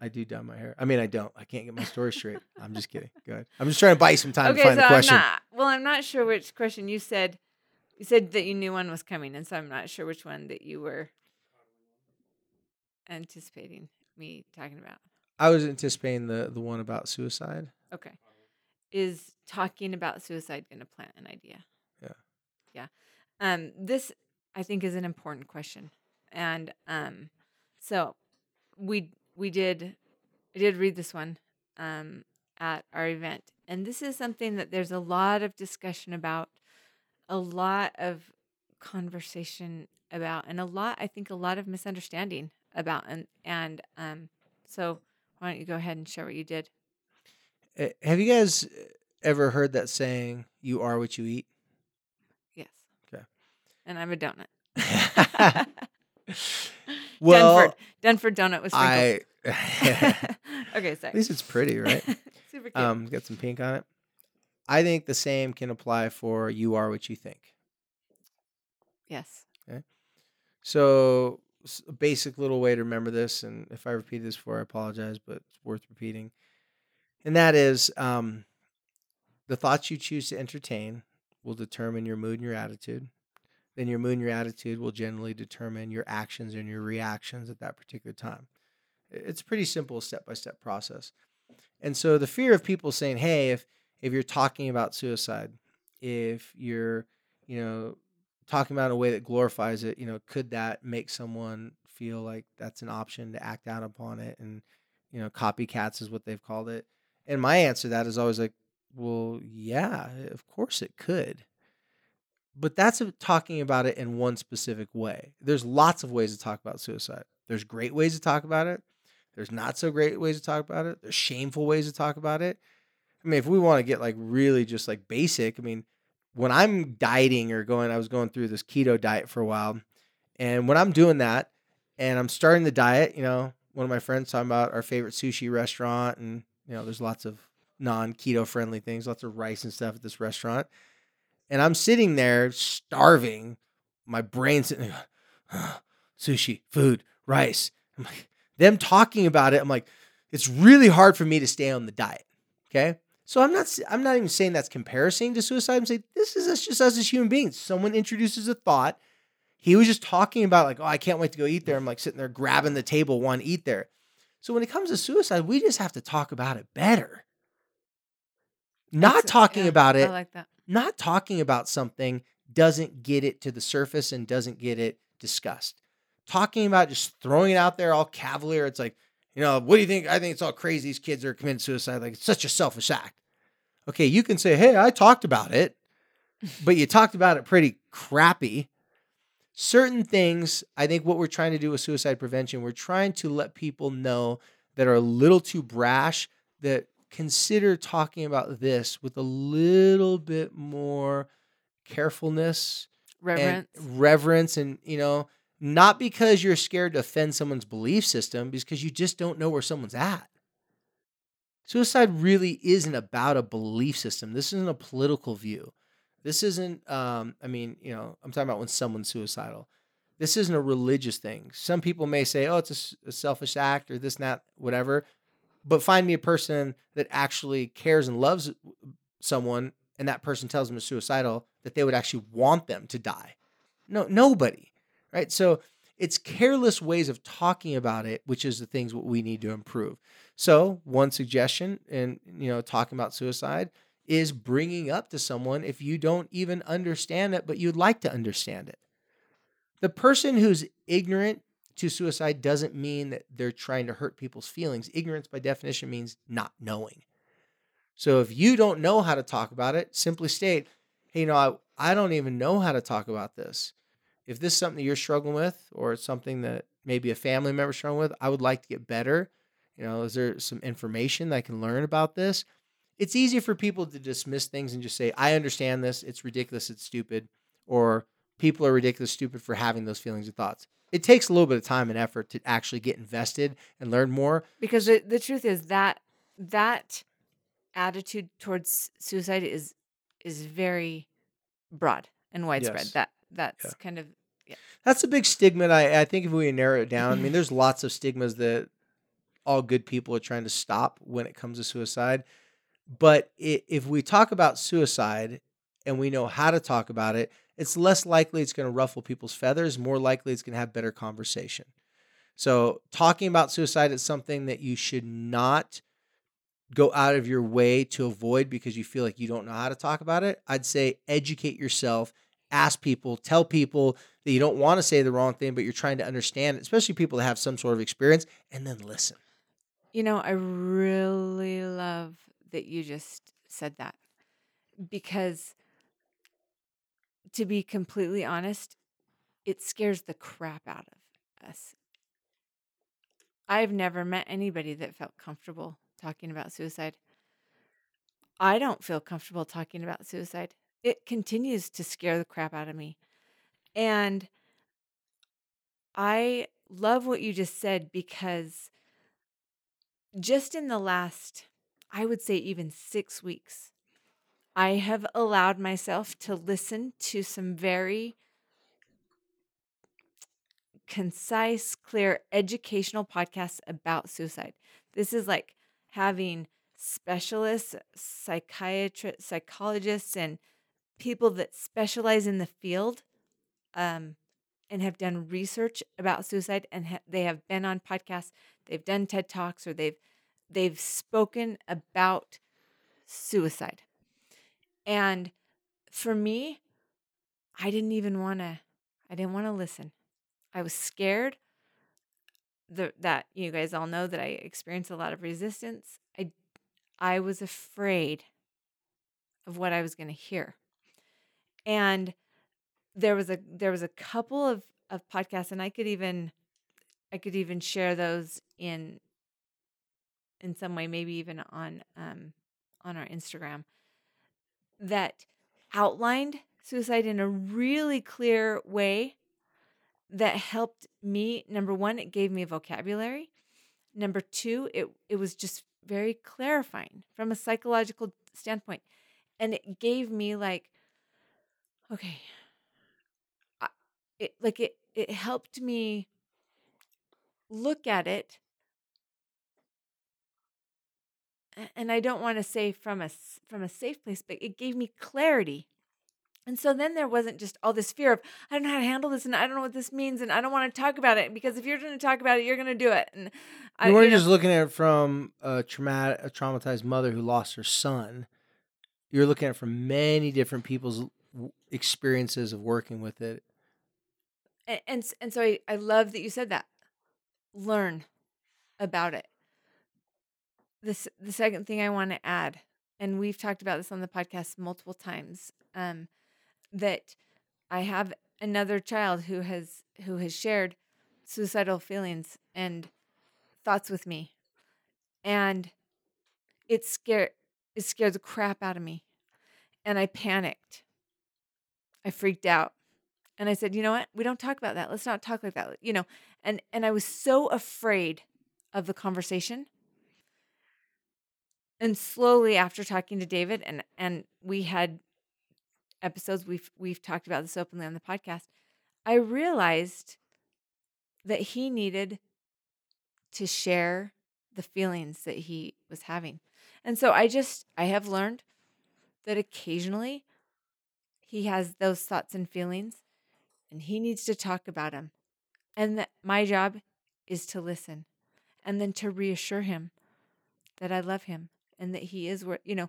I do dye my hair. I mean, I don't. I can't get my story straight. I'm just kidding. Go ahead. I'm just trying to buy you some time okay, to find so the question. I'm not, well, I'm not sure which question you said. You said that you knew one was coming, and so I'm not sure which one that you were anticipating me talking about. I was anticipating the the one about suicide. Okay. Is talking about suicide going to plant an idea? Yeah. Yeah. Um, this I think is an important question, and um, so we we did I did read this one um at our event, and this is something that there's a lot of discussion about, a lot of conversation about, and a lot I think a lot of misunderstanding about, and and um, so why don't you go ahead and share what you did? Uh, Have you guys ever heard that saying, "You are what you eat"? Yes. Okay. And I'm a donut. <laughs> <laughs> well, Denford, Denford donut was sprinkles. I <laughs> okay, sorry. at least it's pretty, right? Super cute. Um, got some pink on it. I think the same can apply for "You are what you think." yes. Okay. So, a basic little way to remember this, and if I repeat this before, I apologize, but it's worth repeating. And that is um, the thoughts you choose to entertain will determine your mood and your attitude. Then your mood and your attitude will generally determine your actions and your reactions at that particular time. It's a pretty simple step by step process. And so the fear of people saying, hey, if if you're talking about suicide, if you're, you know, talking about a way that glorifies it, you know, could that make someone feel like that's an option to act out upon it? And, you know, copycats is what they've called it. And my answer to that is always like, well, yeah, eh, of course it could. But that's talking about it in one specific way. There's lots of ways to talk about suicide. There's great ways to talk about it. There's not so great ways to talk about it. There's shameful ways to talk about it. I mean, if we want to get like really just like basic, I mean, when I'm dieting or going, I was going through this keto diet for a while. And when I'm doing that and I'm starting the diet, you know, one of my friends talking about our favorite sushi restaurant and, you know, there's lots of non keto friendly things, lots of rice and stuff at this restaurant. And I'm sitting there starving, my brain's sitting there, going, sushi, food, rice. I'm like, them talking about it, I'm like, it's really hard for me to stay on the diet. Okay. So I'm not I'm not even saying that's comparison to suicide. I'm saying this is us just us as human beings. Someone introduces a thought. He was just talking about like, oh, I can't wait to go eat there. I'm like sitting there grabbing the table, want to eat there. So when it comes to suicide, we just have to talk about it better. Not That's- talking yeah, about it I like that. not talking about something doesn't get it to the surface and doesn't get it discussed. Talking about just throwing it out there all cavalier, it's like, you know, what do you think? I think it's all crazy. These kids are committing suicide. Like, it's such a selfish act. Okay, you can say, hey, I talked about it, <laughs> but you talked about it pretty crappy. Certain things, I think what we're trying to do with suicide prevention, we're trying to let people know that are a little too brash that consider talking about this with a little bit more carefulness, Reverence. and reverence and you know not because you're scared to offend someone's belief system because you just don't know where someone's at. Suicide really isn't about a belief system this isn't a political view. This isn't um, i mean you know i'm talking about when someone's suicidal. This isn't a religious thing. Some people may say oh it's a selfish act or this and that whatever. But find me a person that actually cares and loves someone and that person tells them they're suicidal that they would actually want them to die. No nobody right? So it's careless ways of talking about it which is the things what we need to improve. So one suggestion and you know talking about suicide is bringing up to someone if you don't even understand it but you'd like to understand it. The person who's ignorant to suicide doesn't mean that they're trying to hurt people's feelings. Ignorance by definition means not knowing. So if you don't know how to talk about it simply state hey you know i, I don't even know how to talk about this if this is something that you're struggling with or it's something that maybe a family member struggling with i would like to get better. You know is there some information that i can learn about this? It's easy for people to dismiss things and just say i understand this. It's ridiculous. It's stupid. Or people are ridiculous stupid for having those feelings and thoughts. It takes a little bit of time and effort to actually get invested and learn more. Because the, the truth is that that attitude towards suicide is is very broad and widespread. Yes. that that's Yeah. kind of That's a big stigma. I, I think if we narrow it down, I mean, there's lots of stigmas that all good people are trying to stop when it comes to suicide. But i if we talk about suicide and we know how to talk about it, it's less likely it's going to ruffle people's feathers. More likely it's going to have better conversation. So, talking about suicide is something that you should not go out of your way to avoid because you feel like you don't know how to talk about it. I'd say educate yourself, ask people, tell people that you don't want to say the wrong thing, but you're trying to understand especially people that have some sort of experience, and then listen. You know, I really love that you just said that because to be completely honest, it scares the crap out of us. I've never met anybody that felt comfortable talking about suicide. I don't feel comfortable talking about suicide. It continues to scare the crap out of me. And I love what you just said because just in the last, I would say, even six weeks, I have allowed myself to listen to some very concise, clear, educational podcasts about suicide. This is like having specialists, psychiatrists, psychologists, and people that specialize in the field um, and have done research about suicide and ha- they have been on podcasts they've done ted talks or they've they've spoken about suicide. And for me i didn't even want to i didn't want to listen. I was scared the, that you guys all know that i experienced a lot of resistance. I i was afraid of what i was going to hear and there was a there was a couple of of podcasts and i could even i could even share those in in some way maybe even on um on our instagram that outlined suicide in a really clear way that helped me number one it gave me a vocabulary. Number two it it was just very clarifying from a psychological standpoint and it gave me like okay. I- it like it it helped me look at it. And I don't want to say from a from a safe place but it gave me clarity. And so then there wasn't just all this fear of I don't know how to handle this and I don't know what this means and I don't want to talk about it because if you're going to talk about it you're going to do it. And I You weren't you know, just looking at it from a traumatic, a traumatized mother who lost her son. You're looking at it from many different people's experiences of working with it. and and, and so I, I love that you said that. Learn about it. This the second thing i want to add and we've talked about this on the podcast multiple times um that i have another child who has who has shared suicidal feelings and thoughts with me and it scared it scared the crap out of me and i panicked i freaked out And I said, "You know what? We don't talk about that. Let's not talk like that." You know, and and I was so afraid of the conversation. And slowly after talking to David and and we had episodes we've we've talked about this openly on the podcast, I realized that he needed to share the feelings that he was having. And so I just I have learned that occasionally he has those thoughts and feelings and he needs to talk about them. And that my job is to listen and then to reassure him that I love him and that he is where, you know,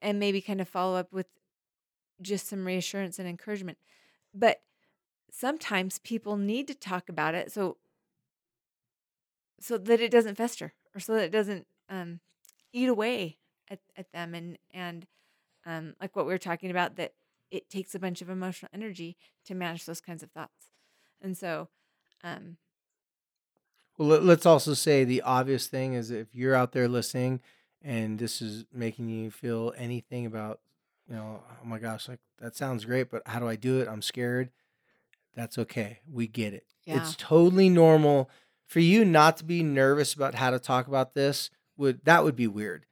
and maybe kind of follow up with just some reassurance and encouragement. But sometimes people need to talk about it so so that it doesn't fester or so that it doesn't um, eat away at, at them and and um, like what we were talking about that it takes a bunch of emotional energy to manage those kinds of thoughts. And so um, well let's also say the obvious thing is if you're out there listening and this is making you feel anything about you know oh my gosh like that sounds great but how do i do it? I'm scared. That's okay. We get it. Yeah. it's totally normal for you not to be nervous about how to talk about this would that would be weird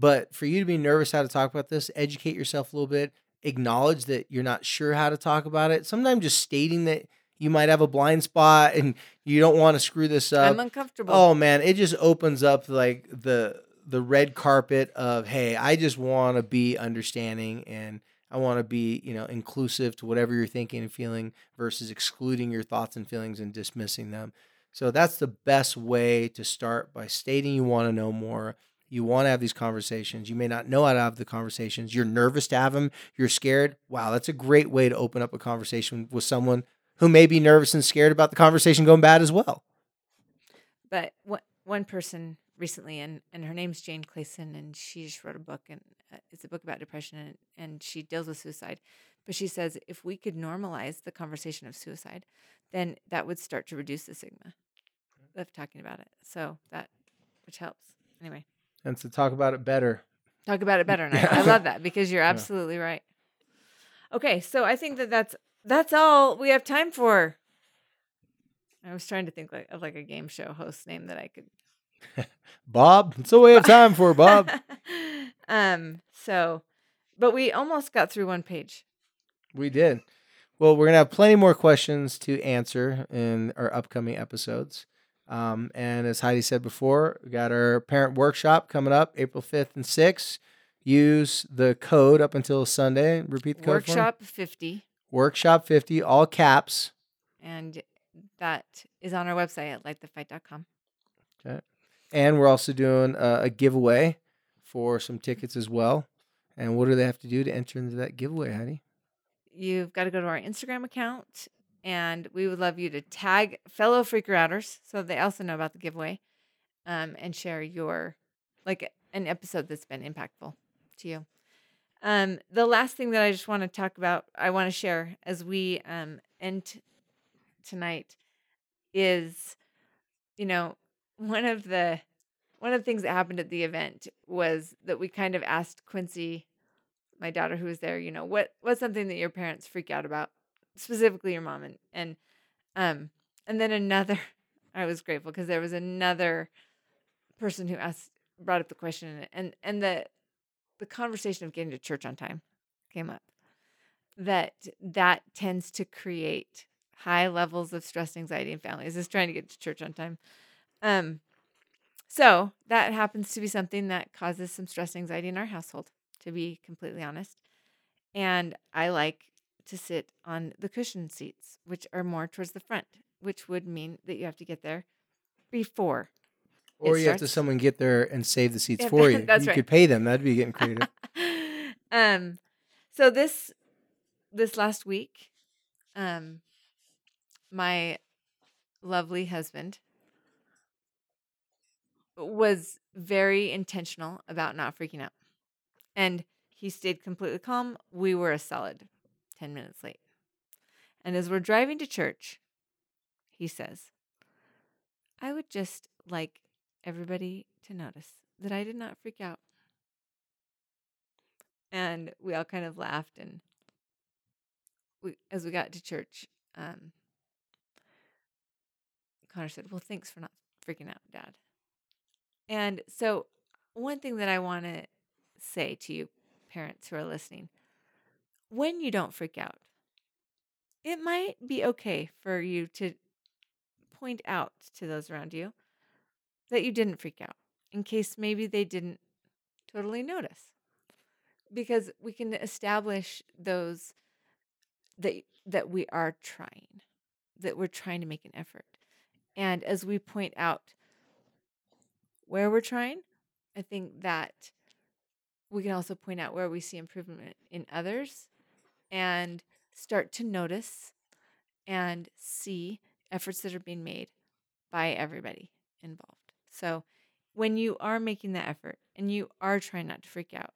but for you to be nervous how to talk about this educate yourself a little bit acknowledge that you're not sure how to talk about it sometimes just stating that you might have a blind spot and you don't want to screw this up i'm uncomfortable. oh man it just opens up like the the red carpet of hey i just want to be understanding and i want to be you know inclusive to whatever you're thinking and feeling versus excluding your thoughts and feelings and dismissing them. So that's the best way to start by stating you want to know more you want to have these conversations you may not know how to have the conversations you're nervous to have them you're scared wow that's a great way to open up a conversation with someone who may be nervous and scared about the conversation going bad as well but one person recently, and and her name's Jane Clayson, and she just wrote a book, and uh, it's a book about depression, and, and she deals with suicide. But she says if we could normalize the conversation of suicide, then that would start to reduce the stigma of talking about it. So that which helps anyway. And to talk about it better. Talk about it better, I, I love that because you're <laughs> absolutely yeah. right. Okay, so I think that that's that's all we have time for. I was trying to think like of like a game show host name that I could <laughs> Bob, it's all we have time for, Bob. <laughs> um, so, but we almost got through one page. We did. Well, we're gonna have plenty more questions to answer in our upcoming episodes. Um, and as Heidi said before, we got our parent workshop coming up April 5th and 6th. Use the code up until Sunday. Repeat the code. Workshop 50. Workshop 50, all caps. And that is on our website at lightthefight.com. Okay. And we're also doing a, a, giveaway for some tickets as well. And what do they have to do to enter into that giveaway, Heidi? You've got to go to our Instagram account, and we would love you to tag fellow freaker outers so they also know about the giveaway, um, and share your like an episode that's been impactful to you. Um, the last thing that I just want to talk about, I want to share as we um, end tonight is, you know, one of the one of the things that happened at the event was that we kind of asked Quincy, my daughter who was there, you know, what what's something that your parents freak out about, specifically your mom and and um and then another <laughs> I was grateful because there was another person who asked brought up the question and and the the conversation of getting to church on time came up that that tends to create high levels of stress anxiety in families is trying to get to church on time um, so that happens to be something that causes some stress anxiety in our household, to be completely honest. And I like to sit on the cushion seats, which are more towards the front, which would mean that you have to get there before. Or you starts. have to someone get there and save the seats yeah, for you. <laughs> That's you right. could pay them. That'd be getting creative. <laughs> um, so this this last week, um, my lovely husband was very intentional about not freaking out. And he stayed completely calm. We were a solid 10 minutes late. And as we're driving to church, he says, I would just like everybody to notice that I did not freak out. And we all kind of laughed and we, as we got to church, um, Connor said, "Well, thanks for not freaking out, Dad." And so, one thing that I want to say to you, parents who are listening, when you don't freak out, it might be okay for you to point out to those around you that you didn't freak out in case maybe they didn't totally notice. Because we can establish those that that we are trying that we're trying to make an effort. And as we point out where we're trying i think that we can also point out where we see improvement in others and start to notice and see efforts that are being made by everybody involved. So, when you are making the effort and you are trying not to freak out,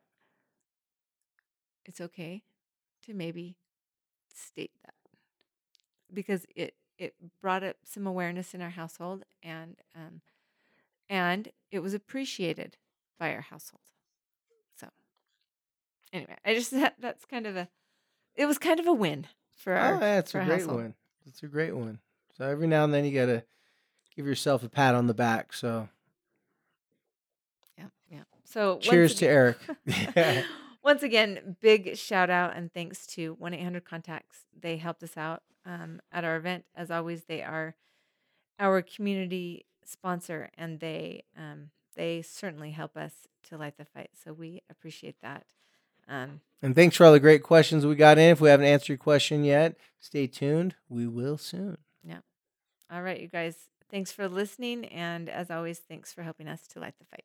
it's okay to maybe state that because it it brought up some awareness in our household and um, and it was appreciated by our household. So anyway, I just that, <laughs> that's kind of a it was kind of a win for our oh, that's for a our great household. one. That's a great one. So every now and then you gotta give yourself a pat on the back. So Yeah, yeah. So cheers once to again- Eric. <laughs> <laughs> Once again, big shout out and thanks to 1 800 Contacts. They helped us out um, at our event. As always, they are our community sponsor and they um, they certainly help us to light the fight. So we appreciate that. Um, and thanks for all the great questions we got in. If we haven't answered your question yet, stay tuned. We will soon. Yeah. All right, you guys, thanks for listening. And as always, thanks for helping us to light the fight.